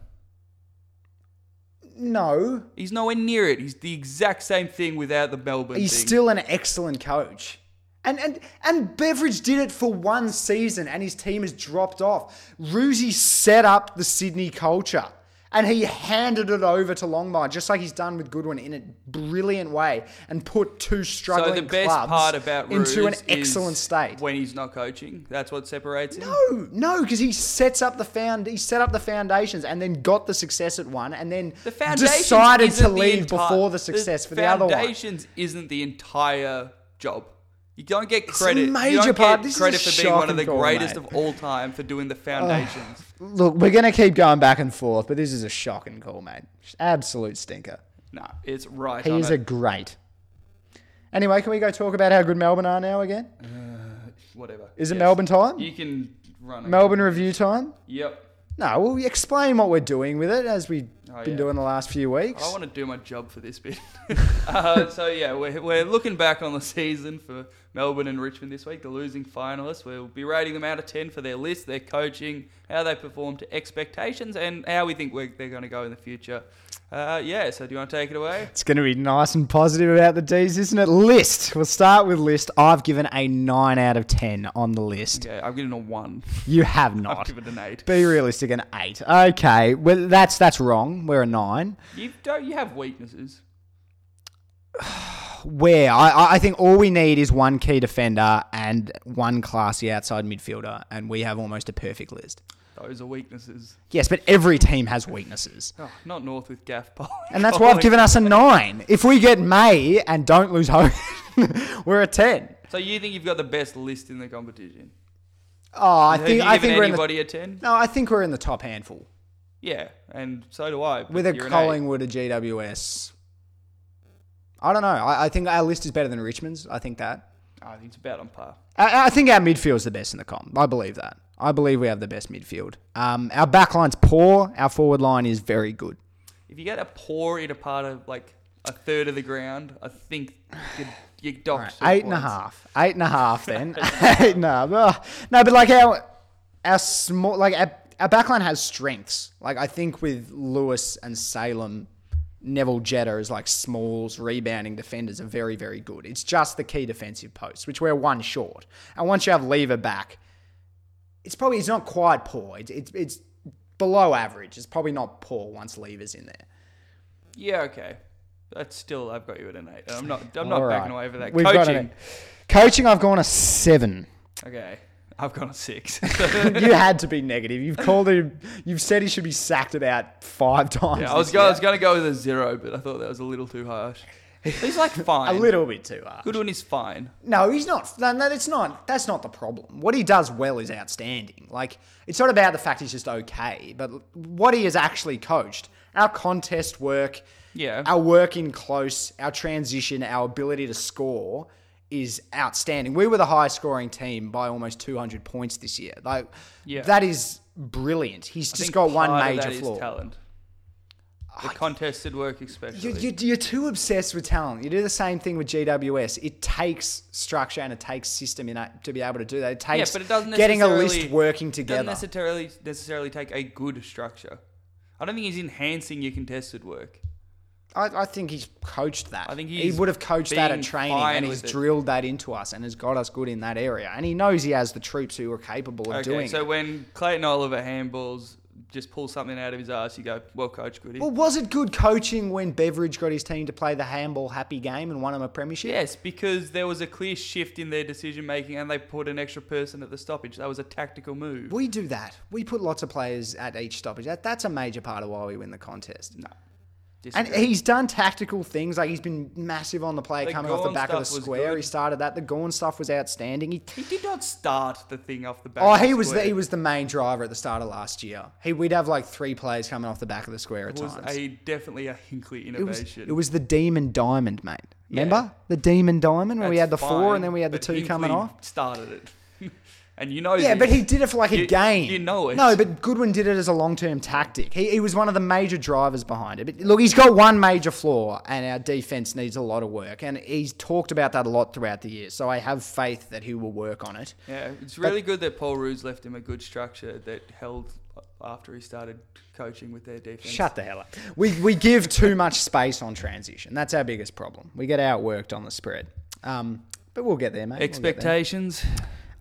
No, He's nowhere near it. He's the exact same thing without the Melbourne he's thing. still an excellent coach. And, and and Beveridge did it for one season, and his team has dropped off. Roosie set up the Sydney culture, and he handed it over to Longmire, just like he's done with Goodwin in a brilliant way, and put two struggling so the best clubs part about into an excellent state. when he's not coaching. That's what separates him. No, no, because he sets up the found he set up the foundations and then got the success at one, and then The decided to isn't the leave enti- before the success for the other one. Foundations isn't the entire job. You don't get credit. you major don't part. get This is credit a for being one of the call, greatest mate. of all time for doing the foundations. Look, we're gonna keep going back and forth, but this is a shocking call, mate. Absolute stinker. no, it's right. He on is it. a great. Anyway, can we go talk about how good Melbourne are now again? Uh, whatever. Is it Yes. Melbourne time? You can run. it. Melbourne review time? Yep. No, well, we explain what we're doing with it as we've Oh, been yeah. doing the last few weeks. I want to do my job for this bit. uh, so yeah, we're, we're looking back on the season for Melbourne and Richmond this week, the losing finalists. We'll be rating them out of ten for their list, their coaching, how they performed to expectations, and how we think we're, they're going to go in the future. Uh, yeah. So do you want to take it away? It's going to be nice and positive about the D's, isn't it? List. We'll start with list. I've given a 9 out of 10 on the list. Yeah, I've given a one. You have I've not. given it an eight. Be realistic, an 8. Okay, well, that's that's wrong. We're a 9. You don't. You have weaknesses. Where? I- I think all we need is one key defender and one classy outside midfielder, and we have almost a perfect list. Those are weaknesses. Yes, but every team has weaknesses. Oh, not North with Gaff. And that's why I've given us a 9. If we get May and don't lose hope, we're a 10. So you think you've got the best list in the competition? Oh, I Have think you I given think we're in the, anybody a ten? No, I think we're in the top handful. Yeah, and so do I. but with a you're an eight. Collingwood, a GWS. I don't know. I, I think our list is better than Richmond's. I think that. I think it's about on par. I, I think our midfield's the best in the comp. I believe that. I believe we have the best midfield. Um, our backline's poor. Our forward line is very good. If you get a poor in a part of like a third of the ground, I think you you docked some Eight and a points. half. Eight and a half. Then eight and a half. Ugh. No, but like our our small like our, our backline has strengths. Like I think with Lewis and Salem, Neville Jetta as like smalls rebounding defenders are very very good. It's just the key defensive posts, which we're one short. And once you have Lever back, it's probably it's not quite poor. It's it's, it's below average. It's probably not poor once Lever's in there. Yeah, okay. That's still I've got you at an eight. I'm not I'm not All backing away for that. We've Coaching. an- Coaching, I've gone a seven. Okay. I've gone a six. you had to be negative. You've called him. You've said he should be sacked about five times. yeah, I was going I was gonna go with a zero, but I thought that was a little too harsh. He's like fine. a little bit too hard. Goodwin is fine. No, he's not. No, no, that's not. That's not the problem. What he does well is outstanding. Like it's not about the fact he's just okay, but what he has actually coached. Our contest work, Yeah. our work in close, our transition, our ability to score is outstanding. We were the highest scoring team by almost 200 points this year. Like Yeah. that is brilliant. He's I just got one major flaw. talent. The contested work, especially. You, you, you're too obsessed with talent. You do the same thing with GWS. It takes structure and it takes system in it to be able to do that. It yeah, but it doesn't getting a list working together. Doesn't necessarily necessarily take a good structure. I don't think he's enhancing your contested work. I, I think he's coached that. I think he would have coached that at training and he's with it. drilled that into us and has got us good in that area. And he knows he has the troops who are capable of doing. Okay, doing so it. when Clayton Oliver handballs, just pull something out of his ass, you go, "Well, coach, goody." Well, was it good coaching when Beveridge got his team to play the handball happy game and won him a premiership? Yes, because there was a clear shift in their decision making, and they put an extra person at the stoppage. That was a tactical move. We do that. We put lots of players at each stoppage. That, that's a major part of why we win the contest. No, And he's done tactical things. Like he's been massive on the play The coming off the back of the square. He started that. The Gawn stuff was outstanding. He, he did not start the thing off the back. oh, of the he was the, he was the main driver at the start of last year. He we'd have like three plays coming off the back of the square at It was times. a definitely a Hinkley it was innovation. it was the Demon Diamond, mate. Yeah. Remember the Demon Diamond where we had the four and then we had the but two coming off. Started it, and you know. Yeah, this. but he did it for like a game. you know it. No, but Goodwin did it as a long term tactic. He, he was one of the major drivers behind it. But look, he's got one major flaw, and our defense needs a lot of work. And he's talked about that a lot throughout the year. So I have faith that he will work on it. Yeah, it's really good that Paul Roos left him a good structure that held after he started coaching with their defense. Shut the hell up. We, we give too much space on transition. That's our biggest problem. We get outworked on the spread. Um, but we'll get there, mate. We'll get there. Expectations.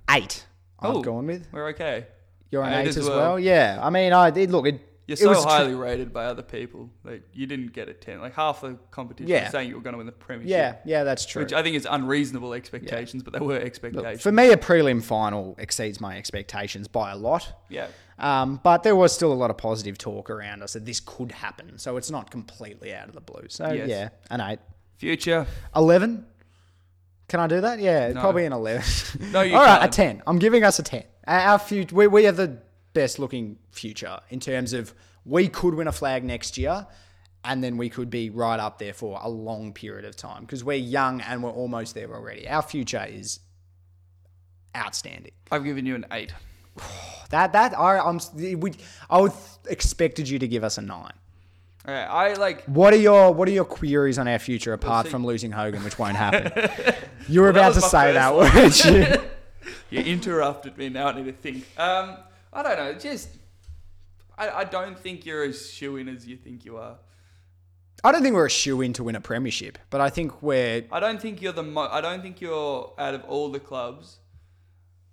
Eight. I've Oh, gone with. We're okay. You're an eight eight, as as well. well. Yeah. I mean, I did look. It, You're it so was tr- highly rated by other people. Like you didn't get a ten. Like half the competition Yeah. was saying you were going to win the premiership. yeah, yeah, that's true. Which I think is unreasonable expectations, but they were Look, expectations. for me, a prelim final exceeds my expectations by a lot. yeah. Um, but there was still a lot of positive talk around us that this could happen. So it's not completely out of the blue. So Yes. yeah, an eight. Future. 11? Can I do that? Yeah, No. probably an 11. No, you All right, a can't. 10. I'm giving us a 10. Our our future, we, we have the best looking future in terms of we could win a flag next year and then we could be right up there for a long period of time because we're young and we're almost there already. Our future is outstanding. I've given you an eight. That that I I'm we I would expected you to give us a nine. All right. I like. What are your What are your queries on our future apart from losing Hogan, which won't happen? you were Well, about to was my say that, first weren't you? You interrupted me. Now I need to think. Um, I don't know. Just. I, I don't think you're as shoe in as you think you are. I don't think we're a shoe in to win a premiership, but I think we're I don't think you're the mo- I don't think you're out of all the clubs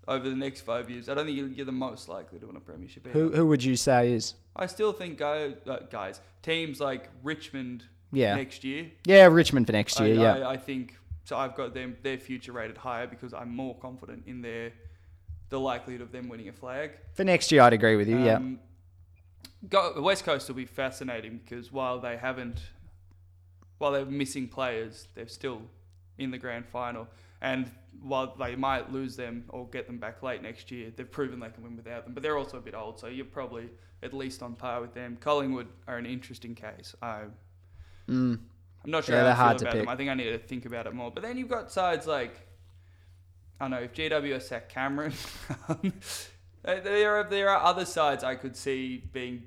over the next five years. I don't think you're- you're the most likely to win a premiership. Either. who who would you say is? I still think go, uh, guys teams like Richmond Yeah. next year. Yeah, Richmond for next I, year. yeah, I, I think so. I've got them their future rated higher because I'm more confident in their the likelihood of them winning a flag. for next year, I'd agree with you. yeah, Um, go, the West Coast will be fascinating because while they haven't, while they're missing players, they're still in the grand final. And while they might lose them or get them back late next year, they've proven they can win without them. But they're also a bit old, so you're probably at least on par with them. Collingwood are an interesting case. I, I'm not sure Mm. Yeah, how they're I feel hard to about pick. them. I think I need to think about it more. But then you've got sides like I don't know if GWS sack Cameron. There are there are other sides I could see being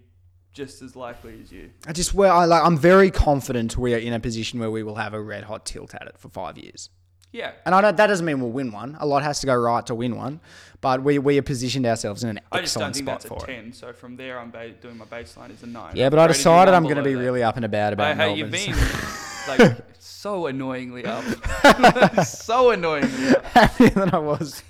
just as likely as you. I just well, I like. I'm very confident we are in a position where we will have a red hot tilt at it for five years. Yeah. And I don't, that doesn't mean we'll win one. A lot has to go right to win one, but we we have positioned ourselves in an I just don't excellent think spot that's a for it. ten. So from there, I'm ba- doing my baseline is a nine. Yeah, but I decided I'm going to be that. really up and about about Hey, hey, you've been like so annoyingly up, so annoyingly up. happier than I was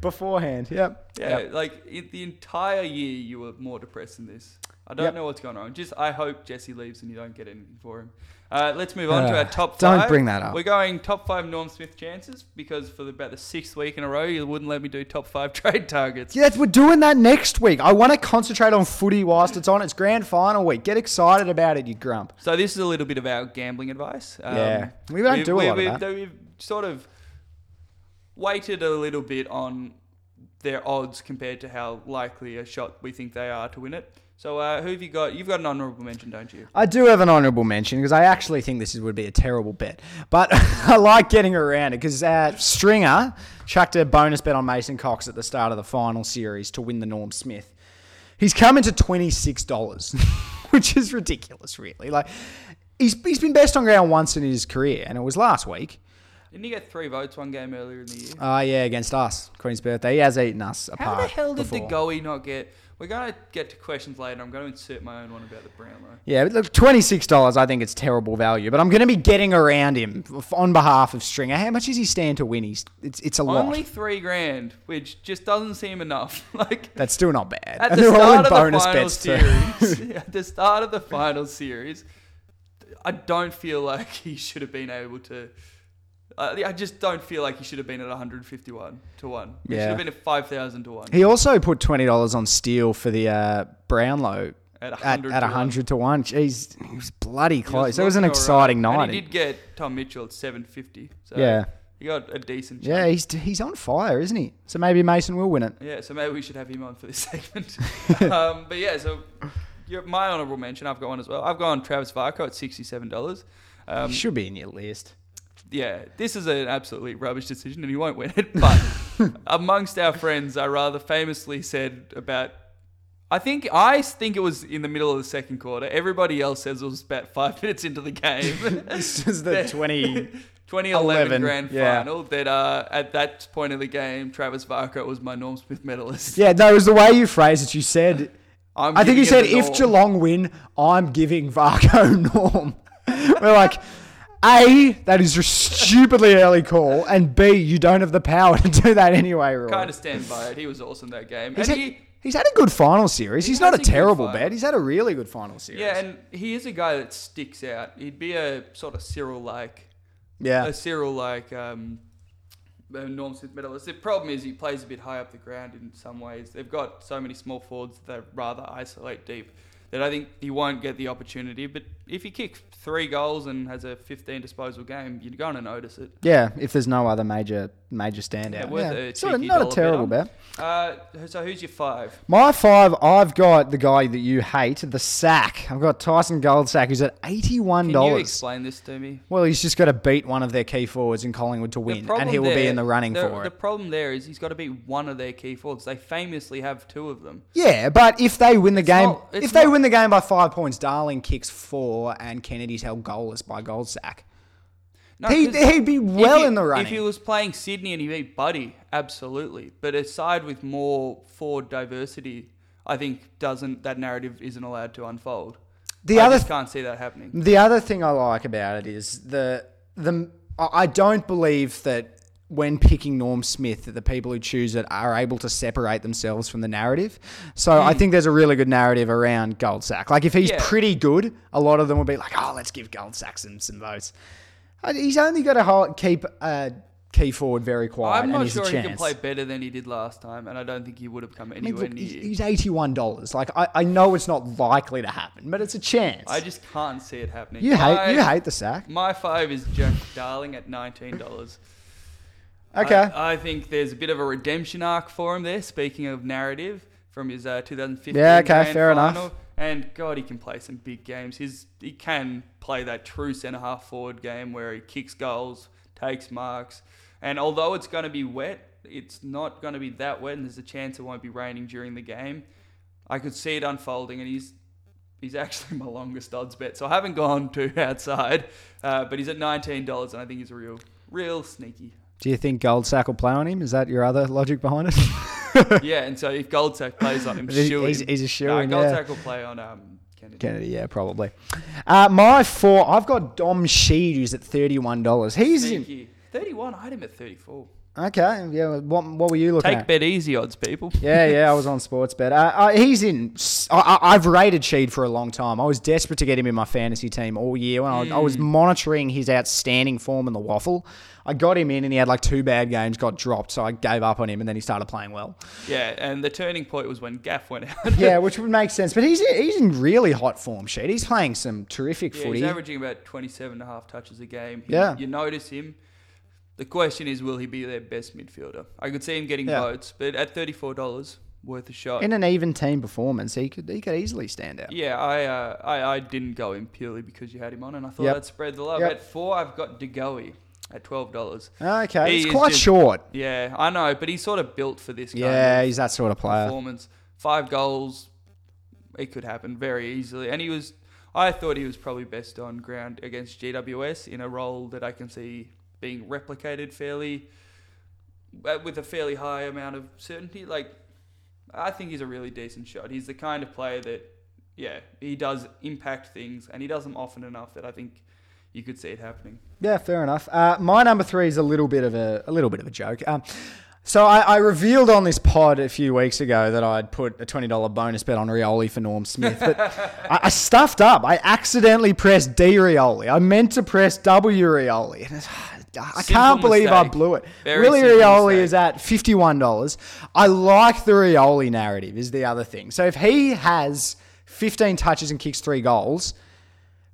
beforehand. Yep. Yeah, Yep. like it, the entire year you were more depressed than this. I don't Yep. know what's going on. Just I hope Jesse leaves and you don't get anything for him. Uh, let's move on to Uh, our top don't five. bring that up. We're going top five Norm Smith chances because for the, about the sixth week in a row you wouldn't let me do top five trade targets. Yeah, we're doing that next week. I want to concentrate on footy whilst it's on. It's grand final week. Get excited about it, you grump. So this is a little bit of our gambling advice. Um, Yeah. We don't do a lot of we've, that. We've sort of weighted a little bit on their odds compared to how likely a shot we think they are to win it. So uh, who have you got? You've got an honourable mention, don't you? I do have an honourable mention because I actually think this is- would be a terrible bet, but I like getting around it because uh, Stringer chucked a bonus bet on Mason Cox at the start of the final series to win the Norm Smith. He's coming to twenty six dollars, which is ridiculous, really. Like he's he's been best on ground once in his career, and it was last week. Didn't he get three votes one game earlier in the year? Ah, yeah, against us, Queen's birthday. He has eaten us apart. How the hell did before. the goalie not get? We're gonna get to questions later. I'm going to insert my own one about the Brownlow. Yeah, but look, twenty six dollars. I think it's terrible value, but I'm going to be getting around him on behalf of Stringer. How much does he stand to win? He's it's it's a lot. Only three grand, which just doesn't seem enough. like That's still not bad. at and the they're all in start of the final bets series, at the start of the final series, I don't feel like he should have been able to. Uh, I just don't feel like he should have been at 151 to one. He should have been at 5,000 to one. He also put twenty dollars on Steele for the uh, Brownlow At at, 100 at to one. hundred to one. Jeez, he was bloody close. it was an exciting alright. night. And he did get Tom Mitchell at 750. So Yeah. He got a decent. yeah, he's he's on fire, isn't he? So maybe Mason will win it. Yeah, so maybe we should have him on for this segment. um, but yeah, so my honourable mention, I've got one as well. I've gone Travis Varcoe at sixty-seven dollars. Um, He should be in your list. Yeah, this is an absolutely rubbish decision, and he won't win it. But amongst our friends, I rather famously said about. I think I think it was in the middle of the second quarter. Everybody else says it was about five minutes into the game. This is the twenty. 2011 11, grand yeah. final. That uh, at that point of the game, Travis Varcoe was my Norm Smith medalist. Yeah, no, it was the way you phrased it. You said I'm I think you said if. Geelong win, I'm giving Varcoe Norm. We're like, A, that is a stupidly early call, and B, you don't have the power to do that anyway, Roy. kind of stand by it. He was awesome that game. he's, and had, he, he's had a good final series. He's not a terrible bet. He's had a really good final series. yeah, and he is a guy that sticks out. He'd be a sort of Cyril like, yeah. a Cyril like um, Norm Smith medalist. The problem is he plays a bit high up the ground in some ways. They've got so many small forwards that rather isolate deep that I think he won't get the opportunity. But if he kicks three goals and has a 15 disposal game, you're going to notice it. Yeah, if there's no other major major standout. Yeah, Yeah, a sort of not a terrible bet. Uh, so who's your five? My five, I've got the guy that you hate, the sack. I've got Tyson Goldsack, who's at $81. Can you explain this to me? Well, he's just got to beat one of their key forwards in Collingwood to win, and he will be in the running the, for The it. The problem there is he's got to be one of their key forwards. They famously have two of them. Yeah, but if they win the game, not- it's if they win the game by five points, Darling kicks four, and Kennedy's held goalless by Goldsack. No, He- 'cause he'd be well he- in the running. If he was playing Sydney and he beat Buddy, absolutely. But a side with more forward diversity, I think doesn't that narrative isn't allowed to unfold. The I other just can't see that happening. The other thing I like about it is the the I don't believe that when picking Norm Smith that the people who choose it are able to separate themselves from the narrative. So I think there's a really good narrative around Goldsack. Like if he's Hmm. Yeah. pretty good, a lot of them will be like, "Oh, let's give Goldsack some some votes." Uh, He's only got to hold, keep uh, key forward very quiet, I'm and not sure he can play better than he did last time, and I don't think he would have come I mean, anywhere look, near. he's, eighty-one dollars. Like I, I know it's not likely to happen, but it's a chance. I just can't see it happening. you hate you hate the sack. My five is Jack Darling at nineteen dollars. Okay. I, I think there's a bit of a redemption arc for him there. Speaking of narrative from his uh, 2015 Yeah, okay, fair enough. And God, he can play some big games. His he can play that true centre half forward game where he kicks goals, takes marks, and although it's going to be wet, It's not going to be that wet, and there's a chance it won't be raining during the game. I could see it unfolding, and he's he's actually my longest odds bet. So I haven't gone too outside, uh, but he's at nineteen dollars, and I think he's a real, real sneaky. Do you think Goldsack will play on him? Is that your other logic behind it? yeah, and so if Goldsack plays on him, He's- shoe he's- him. he's a Nah, yeah. Goldsack will play on um, Kennedy. Kennedy, yeah, probably. Uh, my four, I've got Dom Sheed, who's at thirty-one dollars. He's in. Thirty-one. I had him at thirty-four. Okay. Yeah, what, what were you looking at? Take at? bet easy odds, people. Yeah, yeah, I was on Sportsbet. Uh, uh, he's in. I, I- I've rated Sheed for a long time. I was desperate to get him in my fantasy team all year when I, was, I was monitoring his outstanding form in the WAFL. I got him in, and he had like two bad games, got dropped, so I gave up on him, and then he started playing well. Yeah, and the turning point was when Gaff went out. Yeah, which would make sense. But he's he's in really hot form, Sheed. He's playing some terrific Yeah, footy. he's averaging about 27 and a half touches a game. He- Yeah. You notice him. The question is, will he be their best midfielder? I could see him getting Yeah. votes, but at $34, worth a shot. in an even team performance, he could he could easily stand out. yeah, I, uh, I I didn't go in purely because you had him on, and I thought Yep. I'd spread the love. Yep. At four, I've got De Goey at $12. Okay, He it's quite just- short. Yeah, I know, but he's sort of built for this kind Yeah, he's that sort of player. performance. Five goals, it could happen very easily. And he was, I thought he was probably best on ground against GWS in a role that I can see being replicated fairly, uh, with a fairly high amount of certainty. Like, I think he's a really decent shot. He's the kind of player that, yeah, he does impact things, and he does them often enough that I think you could see it happening. Yeah, fair enough. Uh, my number three is a little bit of a, a little bit of a joke. Um, so I, I revealed on this pod a few weeks ago that I'd put a twenty dollar bonus bet on Rioli for Norm Smith, but I, I stuffed up. I accidentally pressed D Rioli. I meant to press W Rioli. And I Simple can't believe I blew it. Very Rioli mistake. is at fifty one dollars. I like the Rioli narrative. Is the other thing. So if he has fifteen touches and kicks three goals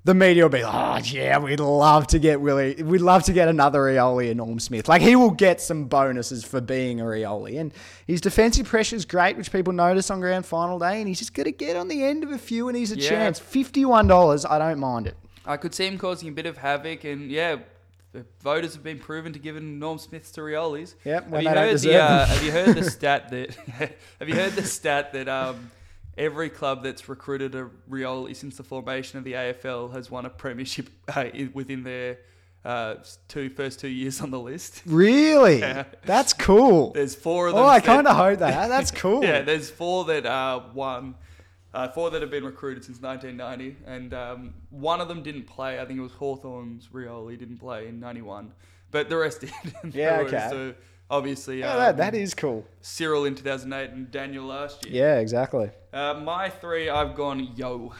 the media will be like, oh, yeah, we'd love to get Willie, we'd love to get another Rioli and Norm Smith. Like, he will get some bonuses for being a Rioli. And his defensive pressure is great, which people notice on grand final day. And he's just going to get on the end of a few and he's a Yeah. chance. $51, I don't mind it. I could see him causing a bit of havoc, and yeah, the voters have been proven to give Norm Smiths to Riolis. Yep, Have you don't heard deserve the uh. Have you heard the stat that Have you heard the stat that um, every club that's recruited a Rioli since the formation of the AFL has won a premiership uh, within their uh, two first two years on the list. Really? Yeah. That's cool. There's four of them. Oh, I kind of hope that. That's cool. yeah, there's four that uh, won. Uh, four that have been recruited since 1990, and um, one of them didn't play. I think it was Hawthorn's Rioli didn't play in 91, but the rest did. Yeah, okay. Obviously, Yeah, um, that, that is cool. Cyril in 2008 and Daniel last year. Yeah, exactly. Uh, my three, I've gone Yeo.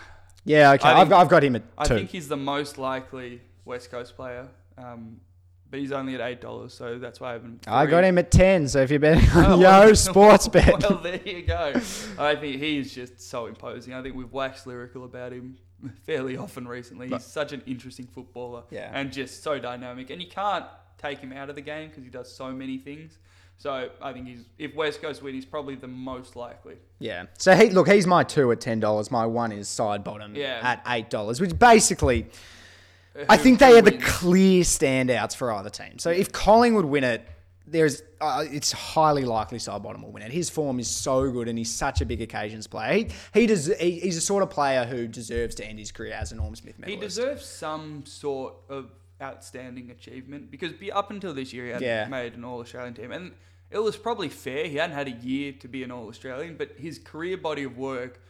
Yeah, okay. I I've, got, I've got him at I think he's the most likely West Coast player, um, but he's only at eight dollars, so that's why I haven't. I got him at 10, so if you're betting Oh, on well- Yeo Sportsbet. Well, there you go. I think he's just so imposing. I think we've waxed lyrical about him fairly often recently. He's such an interesting footballer Yeah. and just so dynamic. And you can't take him out of the game because he does so many things. So I think he's if West Coast win, he's probably the most likely. Yeah. So he look, he's my two at ten dollars. My one is Sidebottom Yeah. at eight dollars, which basically Uh, I think they who are the clear standouts for either team. So if Collingwood win it, there's uh, it's highly likely Sidebottom will win it. His form is so good, and he's such a big occasions player. He he does he, he's a sort of player who deserves to end his career as a Norm Smith He deserves some sort of outstanding achievement because be, up until this year he hadn't Yeah. made an All Australian team, and it was probably fair. He hadn't had a year to be an All Australian, but his career body of work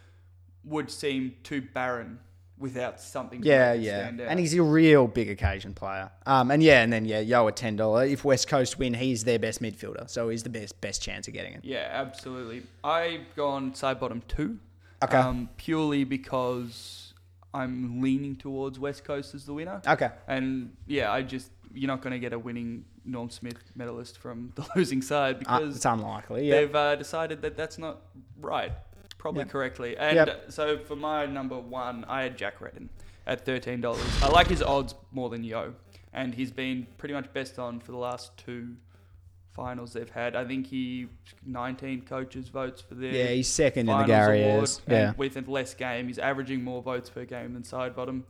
would seem too barren without something. To Yeah, yeah, stand out. and he's a real big occasion player. Um, and yeah, and then yeah, Yeo at ten dollar. If West Coast win, he's their best midfielder, so he's the best best chance of getting it. yeah, absolutely. I've gone Sidebottom two, Okay. um, purely because I'm leaning towards West Coast as the winner. Okay. And yeah, I just you're not going to get a winning Norm Smith medalist from the losing side Uh, because it's unlikely. Yeah. they've uh, decided that that's not right, probably Yep. correctly. And Yep. uh, so for my number one, I had Jack Redden at thirteen dollars. I like his odds more than Yeo, and he's been pretty much best on for the last two finals they've had. I think he 19 coaches votes for their Yeah, he's second in the Gary Ayres. Yeah. with less game, he's averaging more votes per game than Sidebottom.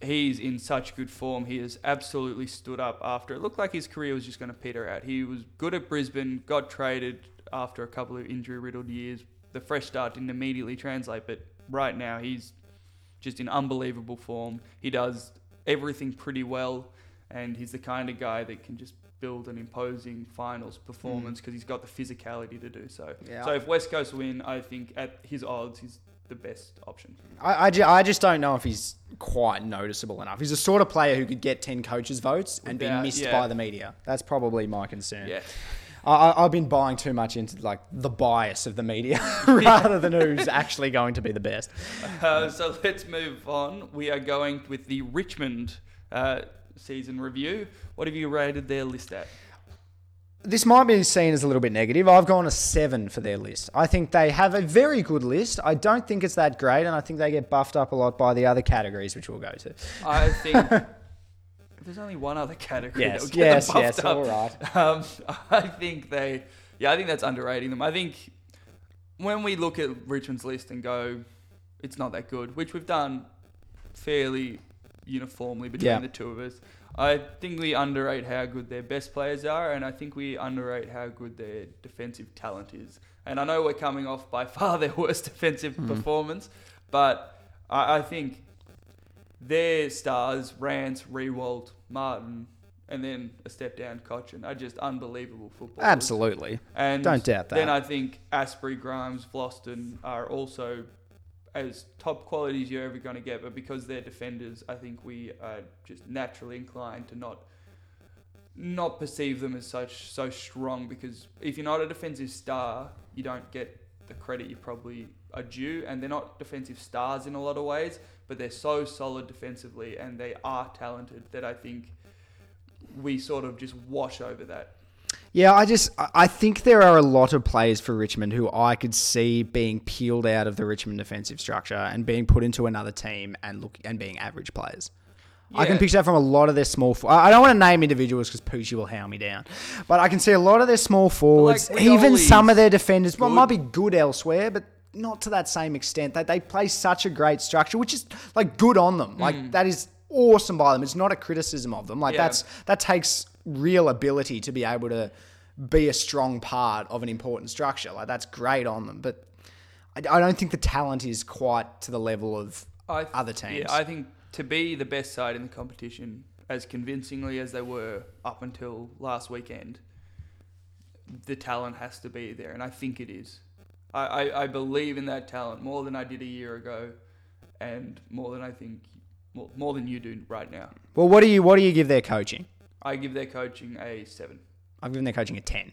he's in such good form. He has absolutely stood up after it looked like his career was just going to peter out. He was good at Brisbane, got traded after a couple of injury riddled years. The fresh start didn't immediately translate, but right now he's just in unbelievable form. He does everything pretty well, and he's the kind of guy that can just build an imposing finals performance because he's got the physicality to do so. Yeah. So if West Coast win, I think at his odds, he's the best option. I, I, ju- I just don't know if he's quite noticeable enough. He's the sort of player who could get 10 coaches' votes and be missed yeah. by the media. That's probably my concern. Yeah. I, I- I've been buying too much into like the bias of the media rather than who's actually going to be the best. Uh, so let's move on. We are going with the Richmond uh, season review. What have you rated their list at? This might be seen as a little bit negative. I've gone a seven for their list. I think they have a very good list. I don't think it's that great, and I think they get buffed up a lot by the other categories, which we'll go to. I think there's only one other category. Yes, that will get yes, them yes, buffed up. all right. Um, I think they, yeah, I think that's underrating them. I think when we look at Richmond's list and go, it's not that good, which we've done fairly uniformly between Yeah. the two of us. I think we underrate how good their best players are, and I think we underrate how good their defensive talent is. And I know we're coming off by far their worst defensive Mm-hmm. performance, but I, I think their stars, Rance, Riewoldt, Martin, and then a step down Cotchin are just unbelievable football. Absolutely. And Don't doubt that. Then. I think Astbury, Grimes, Vlastuin are also as top quality as you're ever going to get, but because they're defenders, I think we are just naturally inclined to not not perceive them as such so strong because if you're not a defensive star, you don't get the credit you probably are due, and they're not defensive stars in a lot of ways, but they're so solid defensively and they are talented that I think we sort of just wash over that. Yeah, I just I- think there are a lot of players for Richmond who I could see being peeled out of the Richmond defensive structure and being put into another team and look and being average players. I can picture that from a lot of their small. For- I don't want to name individuals because Poochie will hound me down, but I can see a lot of their small forwards, like, even some of their defenders. Well, might be good elsewhere, but not to that same extent. They they play such a great structure, which is like good on them. Like that is awesome by them. It's not a criticism of them. Like Yeah. that's that takes real ability to be able to be a strong part of an important structure. Like that's great on them, but I, I don't think the talent is quite to the level of I th- other teams. Yeah, I think to be the best side in the competition, as convincingly as they were up until last weekend, the talent has to be there, and I think it is. I, I, I believe in that talent more than I did a year ago, and more than I think, more, more than you do right now. well, what do you what do you give their coaching? I give their coaching a seven. I've given their coaching a ten.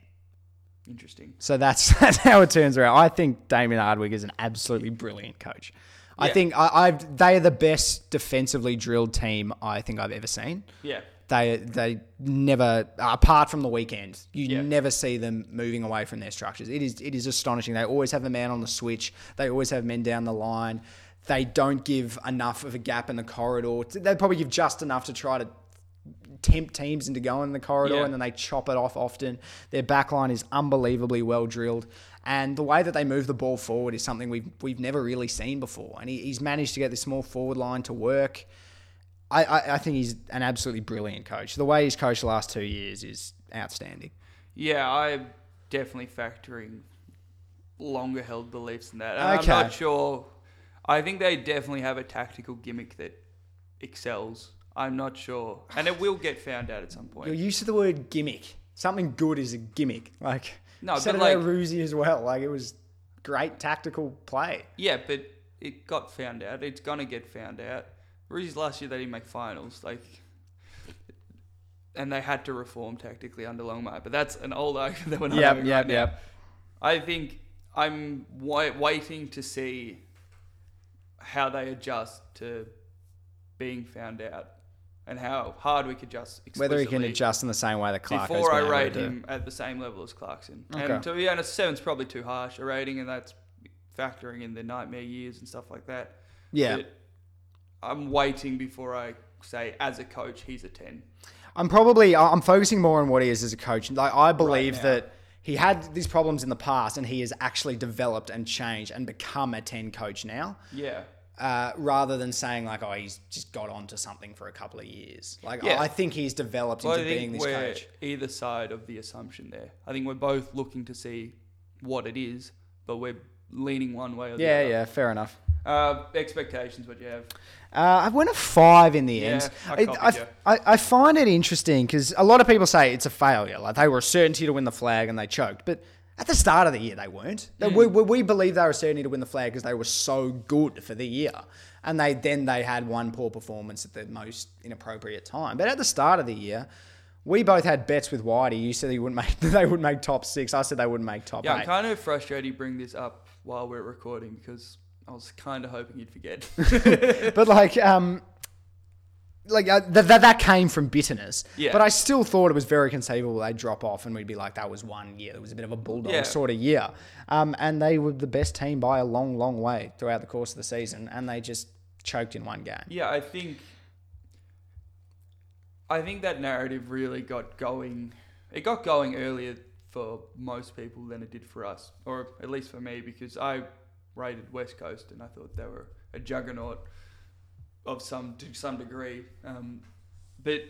Interesting. So that's that's how it turns around. I think Damien Hardwick is an absolutely brilliant coach. I Yeah. think I, I've they are the best defensively drilled team I think I've ever seen. Yeah. They they never apart from the weekend, you Yeah. never see them moving away from their structures. It is it is astonishing. They always have a man on the switch. They always have men down the line. They don't give enough of a gap in the corridor. They probably give just enough to try to tempt teams into going in the corridor Yeah. and then they chop it off often. Their backline is unbelievably well drilled. And the way that they move the ball forward is something we've, we've never really seen before. And he, he's managed to get this small forward line to work. I, I, I think he's an absolutely brilliant coach. The way he's coached the last two years is outstanding. Yeah, I'm definitely factoring longer held beliefs in that. And Okay. I'm not sure. I think they definitely have a tactical gimmick that excels. I'm not sure. And it will get found out at some point. You're used to the word gimmick. Something good is a gimmick. Like, No, said but like- Roosie as well. Like, it was great tactical play. Yeah, but it got found out. It's going to get found out. Roosie's last year they didn't make finals. Like, and they had to reform tactically under Longmire. But that's an old argument that we're not Yep, having yep, right now. I think I'm wa- waiting to see how they adjust to being found out and how hard we could adjust. Whether he can adjust in the same way that Clark has before I been able to rate him at the same level as Clarkson. Okay. And to be honest, seven's probably too harsh a rating, and that's factoring in the nightmare years and stuff like that. Yeah. But I'm waiting before I say, as a coach, he's a 10. I'm probably I'm focusing more on what he is as a coach. Like I believe now. that he had these problems in the past, and he has actually developed and changed and become a ten coach now. Yeah. Uh, rather than saying like, oh, he's just got onto something for a couple of years. Like, Yeah. I think he's developed Well, into being this coach. either side of the assumption there. I think we're both looking to see what it is, but we're leaning one way or the Yeah, other. Yeah, yeah, fair enough. Uh, expectations, what you have? Uh, I went a five in the Yeah, end. I I. I, I find it interesting because a lot of people say it's a failure. Like they were a certainty to win the flag and they choked. But at the start of the year, they weren't. They- Hmm. we, we, we believe they were a certainty to win the flag because they were so good for the year. And they then they had one poor performance at the most inappropriate time. But at the start of the year, we both had bets with Whitey. You said he wouldn't make they would make top six. I said they wouldn't make top Yeah, I'm kind of frustrated you bring this up while we're recording because I was kind of hoping you'd forget. but like um like uh, th- th- that came from bitterness Yeah. but i still thought it was very conceivable they'd drop off and we'd be like that was one year it was a bit of a bulldog Yeah. sort of year um, and they were the best team by a long long way throughout the course of the season and they just choked in one game Yeah, I think I think that narrative really got going. It got going earlier for most people than it did for us, or at least for me, because I rated West Coast and I thought they were a juggernaut of some to some degree. Um, but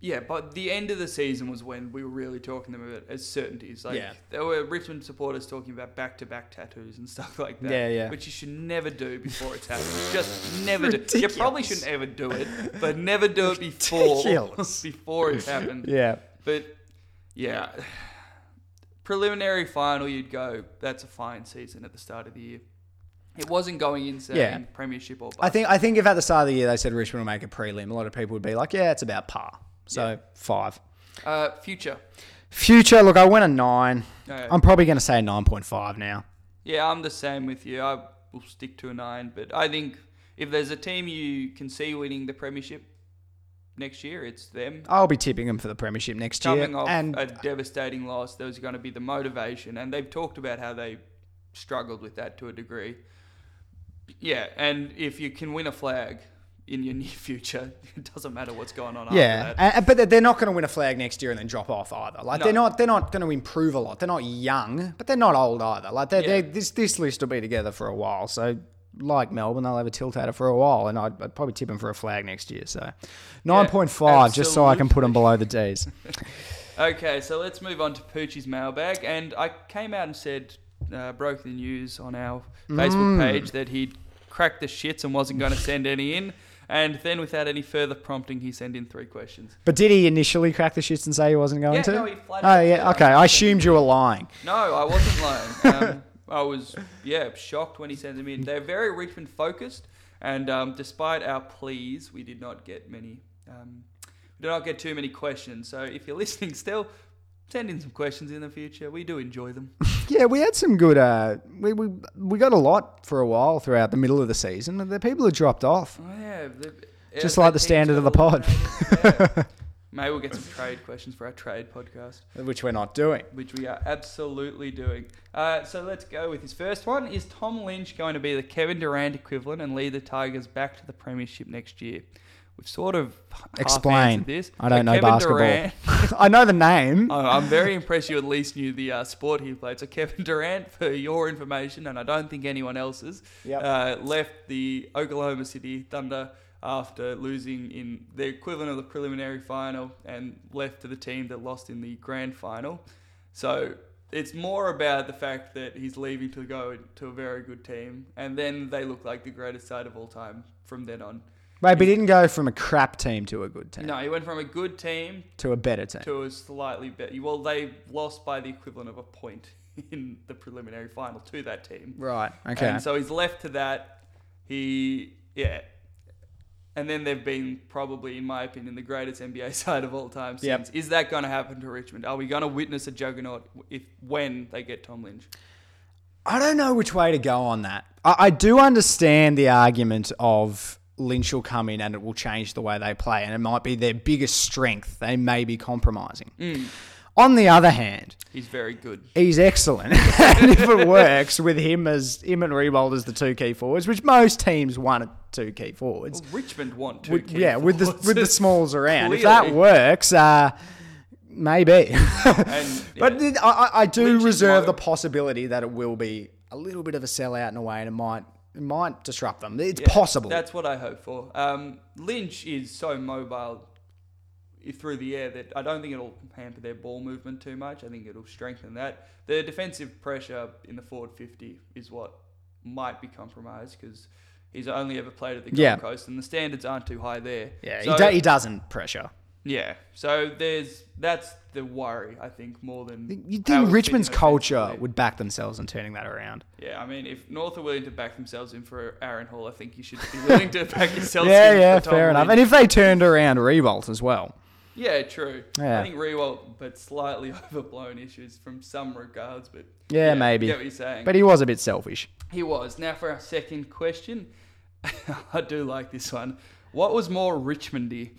yeah, but the end of the season was when we were really talking them about as certainties. Like Yeah. there were Richmond supporters talking about back-to-back tattoos and stuff like that. Yeah, yeah. Which you should never do before it's happened. Just never do. You probably shouldn't ever do it, but never do it before before it's happened. yeah But yeah, preliminary final, you'd go. That's a fine season at the start of the year. It wasn't going in saying Yeah. premiership or. Bust. i think i think if at the start of the year they said richmond will make a prelim a lot of people would be like yeah it's about par so Yeah. five uh, future. future look i went a nine i'm probably going to say a 9.5 now Yeah, I'm the same with you. I will stick to a nine, but I think if there's a team you can see winning the premiership next year, it's them. i'll be tipping them for the premiership next year off and a devastating loss, there was going to be the motivation, and they've talked about how they struggled with that to a degree. Yeah, and if you can win a flag in your near future, it doesn't matter what's going on Yeah, after that. and, but they're not going to win a flag next year and then drop off either. Like No. they're not they're not going to improve a lot. They're not young, but they're not old either. Like they're, Yeah. they're, this this list will be together for a while. So like Melbourne, they'll have a tilt at it for a while, and I'd, I'd probably tip them for a flag next year. So nine point five, just so I can put them below the D's. Okay, so let's move on to Poochie's mailbag. And I came out and said, uh, broke the news on our Facebook page that he'd cracked the shits and wasn't going to send any in. And then, without any further prompting, he sent in three questions. But did he initially crack the shits and say he wasn't going Yeah, to? no, he oh yeah, okay. "I'm I assumed you were lying. No, I wasn't lying. Um, I was, yeah, shocked when he sent them in. They're very Richmond focused, and um, despite our pleas, we did not get many. Um, we did not get too many questions. So if you're listening still, send in some questions in the future. We do enjoy them. Yeah, we had some good. Uh, we, we we got a lot for a while throughout the middle of the season. And the people who dropped off. Oh, yeah, the- Just like the standard of the pod. Maybe we'll get some trade questions for our trade podcast. which we're not doing. which we are absolutely doing. Uh, so let's go with his first one. Is Tom Lynch going to be the Kevin Durant equivalent and lead the Tigers back to the premiership next year? We've sort of half Explain. answered this. I don't But know Kevin basketball. Durant, I know the name. I- I'm very impressed you at least knew the uh, sport he played. So Kevin Durant, for your information, and I don't think anyone else's, Yep. uh, left the Oklahoma City Thunder after losing in the equivalent of the preliminary final and left to the team that lost in the grand final. So it's more about the fact that he's leaving to go to a very good team, and then they look like the greatest side of all time from then on. Wait, but he didn't go from a crap team to a good team No, he went from a good team to a better team. to a slightly better. Well, they lost by the equivalent of a point in the preliminary final to that team. Right. Okay. And so he's left to that. He, yeah. And then they've been probably, in my opinion, the greatest NBA side of all time Yep. since. Is that going to happen to Richmond? Are we going to witness a juggernaut if when they get Tom Lynch? I don't know which way to go on that. I, I do understand the argument of Lynch will come in and it will change the way they play, and it might be their biggest strength. They may be compromising. Mm. On the other hand, He's very good. he's excellent, and if it works with him as him and Riewoldt as the two key forwards, which most teams want two key forwards, Well, Richmond want two with, yeah, with the with the smalls around. If that works, uh, maybe. And, But yeah. I, I- I do Lynch reserve the possibility that it will be a little bit of a sellout in a way, and it might It might disrupt them. It's Yeah, possible. That's what I hope for. Um, Lynch is so mobile through the air that I don't think it'll hamper their ball movement too much. I think it'll strengthen that. The defensive pressure in the forward 50 is what might be compromised because he's only ever played at the Gold Yeah. Coast and the standards aren't too high there. yeah, So- he, do, he doesn't pressure. Yeah, so there's that's the worry I think more than You think Richmond's culture would back themselves in turning that around? Yeah, I mean, if North are willing to back themselves in for Aaron Hall, I think you should be willing to back yourselves yeah, in yeah, fair enough. And if they turned around Revolt as well, Yeah, true. Yeah. I think Riewoldt, but slightly overblown issues from some regards. But Yeah, maybe. Get what you're saying. but he was a bit selfish. he was. Now for our second question, I do like this one. What was more Richmondy,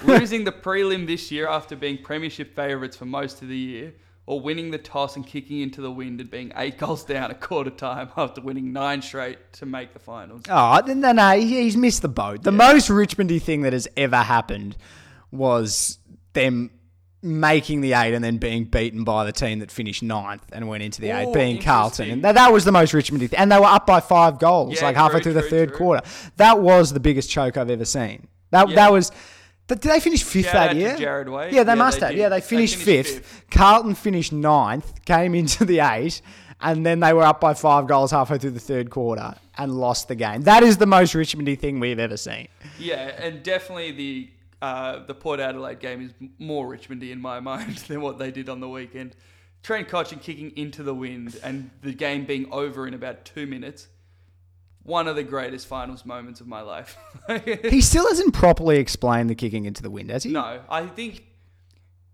losing the prelim this year after being premiership favourites for most of the year, or winning the toss and kicking into the wind and being eight goals down at quarter time after winning nine straight to make the finals? Oh, no, no, no, he's missed the boat. The most Richmondy thing that has ever happened was them making the eight and then being beaten by the team that finished ninth and went into the eight, being Carlton. And that, that was the most Richmondy thing. And they were up by five goals, Yeah, like halfway true, through the third true. quarter. That was the biggest choke I've ever seen. That, Yeah. that was. Did they finish fifth that year? Jared Wade. Yeah, they Yeah, must they have. did. Yeah, they They finished, finished fifth. fifth. Carlton finished ninth, came into the eight, and then they were up by five goals halfway through the third quarter and lost the game. That is the most Richmondy thing we've ever seen. Yeah, and definitely the uh, the Port Adelaide game is more Richmondy in my mind than what they did on the weekend. Trent Cotchin kicking into the wind and the game being over in about two minutes. One of the greatest finals moments of my life. He still hasn't properly explained the kicking into the wind, has he? no, I think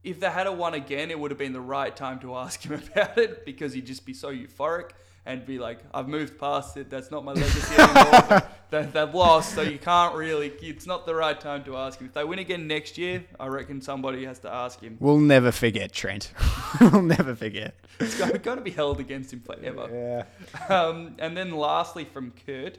if they had a one again, it would have been the right time to ask him about it because he'd just be so euphoric and be like, "I've moved past it. That's not my legacy anymore. they, they've lost, so you can't really. It's not the right time to ask him. If they win again next year, I reckon somebody has to ask him. We'll never forget Trent. we'll never forget. It's going to be held against him forever. Yeah. Um, and then lastly from Kurt,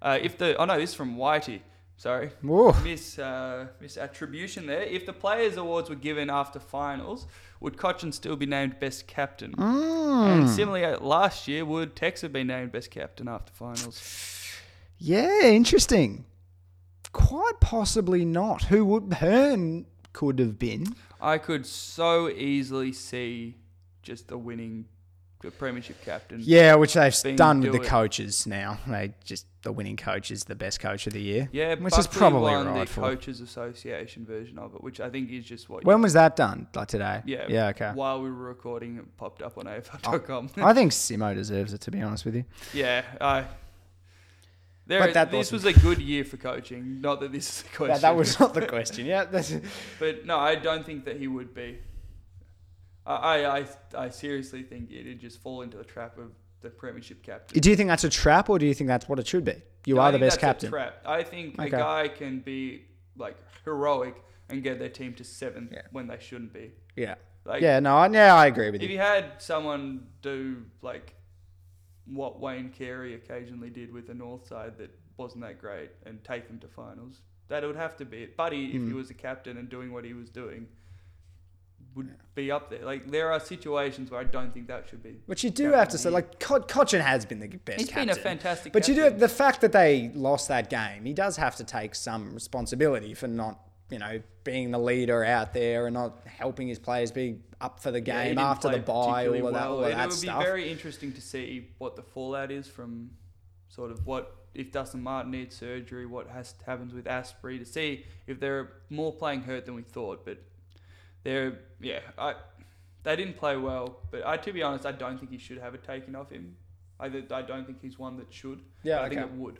uh, if the oh no, this is from Whitey. Sorry, Whoa. miss uh, misattribution there. If the players' awards were given after finals, would Cotchin still be named best captain? And similarly, uh, last year, would Tex have been named best captain after finals? Yeah, interesting. Quite possibly not. Who would Hearn could have been? I could so easily see just a winning the premiership captain. Yeah, which they've done with the it. coaches now. They just the winning coach is the best coach of the year. Yeah, which is probably won right the coaches association version of it, which I think is just what. When was that done? Like today? yeah, Yeah. Okay. While we were recording, it popped up on AFL.com. I think Simo deserves it. To be honest with you. yeah, I. There, But that this was a good year for coaching. Not that this is the question. That, that was not the question. Yeah. But no, I don't think that he would be. I, I, I, I seriously think it'd just fall into the trap of the premiership captain. do you think that's a trap, or do you think that's what it should be? You I are the best that's a captain. trap. I think Okay. a guy can be like heroic and get their team to seventh Yeah. when they shouldn't be. Yeah. Like, Yeah. No. I, yeah, I agree with If you. If you had someone do like what Wayne Carey occasionally did with the North side that wasn't that great and take them to finals, that would have to be it. Buddy, if Hmm. he was a captain and doing what he was doing, would be up there. Like there are situations where I don't think that should be. But you do have to say, like, Co- Cotchin has been the best He's captain. been a fantastic But you do the fact that they lost that game. He does have to take some responsibility for not, you know, being the leader out there and not helping his players be up for the game didn't after the play bye, particularly all of that, well, all of and that it would stuff. be very interesting to see what the fallout is from sort of what if Dustin Martin needs surgery, what has happens with Astbury to see if they're more playing hurt than we thought. But they're yeah, I they didn't play well. But I to be honest, I don't think he should have it taken off him. I, I don't think he's one that should. Yeah, I think it would.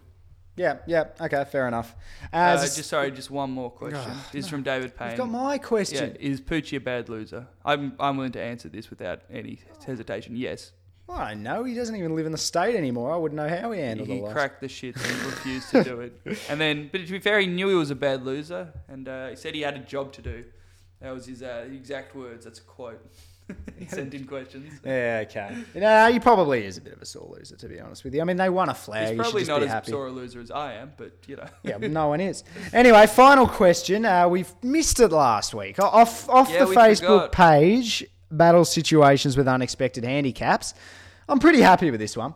yeah, yeah, okay, fair enough. Uh, Uh, just- just sorry, just one more question. Oh, this is from David Payne. I've got my Yeah, question. is Poochie a bad loser? I'm I'm willing to answer this without any hesitation. Yes. I know. He doesn't even live in the state anymore. I wouldn't know how he handled it. he the cracked the shit and refused to do it. And then, but to be fair, he knew he was a bad loser, and uh, he said he had a job to do. That was his uh, exact words. That's a quote. sent in questions. Yeah, okay. No, he probably is a bit of a sore loser, to be honest with you. I mean, they won a flag. He's probably not as happy. sore a loser as I am, but you know. Yeah, no one is. Anyway, final question. Uh, we've missed it last week. Off off Yeah, the Facebook forgot. page, battle situations with unexpected handicaps. I'm pretty happy with this one.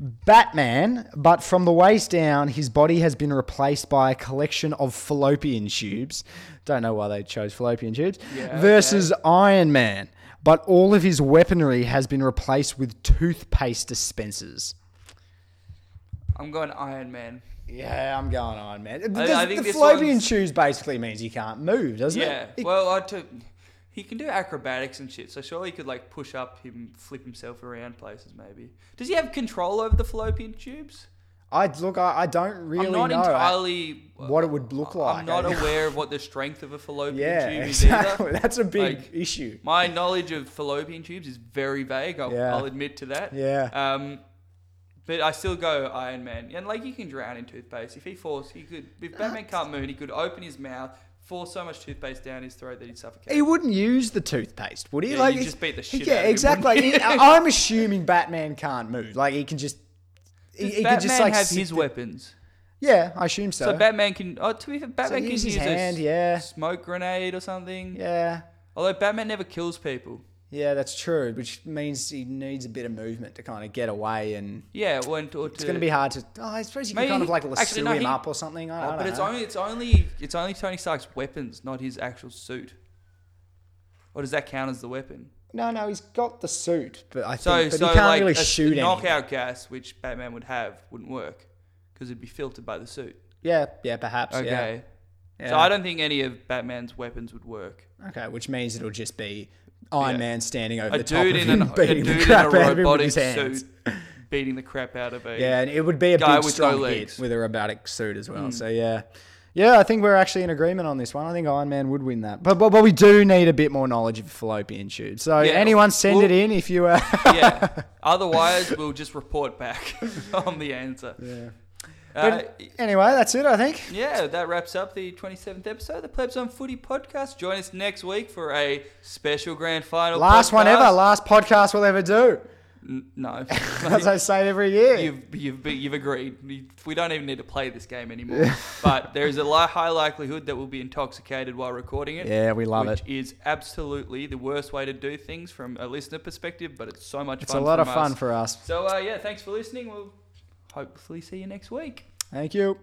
Batman, but from the waist down, his body has been replaced by a collection of fallopian tubes. Don't know why they chose fallopian tubes. Yeah, versus Iron Man, but all of his weaponry has been replaced with toothpaste dispensers. I'm going Iron Man. Yeah, I'm going Iron Man. I- The- I think the fallopian tubes basically means you can't move, doesn't Yeah. it? Yeah. Well, I took. He can do acrobatics and shit, so surely he could like push up him, flip himself around places. Maybe. Does he have control over the fallopian tubes? I look. I, I don't really I'm not know entirely what it would look like. I'm not aware of what the strength of a fallopian Yeah, tube is exactly. either. That's a big Like, issue. My knowledge of fallopian tubes is very vague. I'll, Yeah. I'll admit to that. Yeah. Um, but I still go Iron Man, and like you can drown in toothpaste. If he falls. he could. If Batman can't move, he could open his mouth, force so much toothpaste down his throat that he'd suffocate. He wouldn't use the toothpaste, would he? Yeah, like you'd just beat the shit Yeah, out of him, exactly. I- I'm assuming Batman can't move. Like he can just. He, Does he Batman could just like have his there- weapons? Yeah, I assume so. So Batman can. Oh, to be fair, Batman can use his hand, yeah. smoke grenade or something. yeah, Although Batman never kills people. Yeah, that's true. Which means he needs a bit of movement to kind of get away, and Yeah, or to, it's going to be hard to. Oh, I suppose you can kind of like lasso no, him he- up or something. I, I Oh, don't but it's know. only it's only it's only Tony Stark's weapons, not his actual suit. Or does that count as the weapon? No, no, he's got the suit, but I think So but so he can't like really a shoot anything. knockout gas, which Batman would have, wouldn't work because it'd be filtered by the suit. Yeah, yeah, perhaps. Okay. Yeah. So I don't think any of Batman's weapons would work. Okay, which means it'll just be Iron Yeah. Man standing over A the top of him, an, a beating dude the in crap out of him with his hands. suit, beating the crap out of a Yeah, and it would be a Guy big, with strong no hit with a robotic suit as well. So yeah, yeah, I think we're actually in agreement on this one. I think Iron Man would win that, but but, but we do need a bit more knowledge of fallopian tubes. So Yeah, anyone send well- it in if you. Uh, yeah. Otherwise, we'll just report back on the answer. yeah. Uh, anyway, that's it. I think. yeah, that wraps up the 27th episode of the Plebs on Footy podcast. Join us next week for a special grand final. Last one ever. Last podcast we'll ever do. N- no. As I say every year. You've, you've, you've agreed. We- don't even need to play this game anymore. but there is a high likelihood that we'll be intoxicated while recording it. Yeah, we love it. which it. is absolutely the worst way to do things from a listener perspective, but it's so much It's fun. a lot of fun us. for us. So, uh, yeah, thanks for listening. We'll hopefully see you next week. Thank you.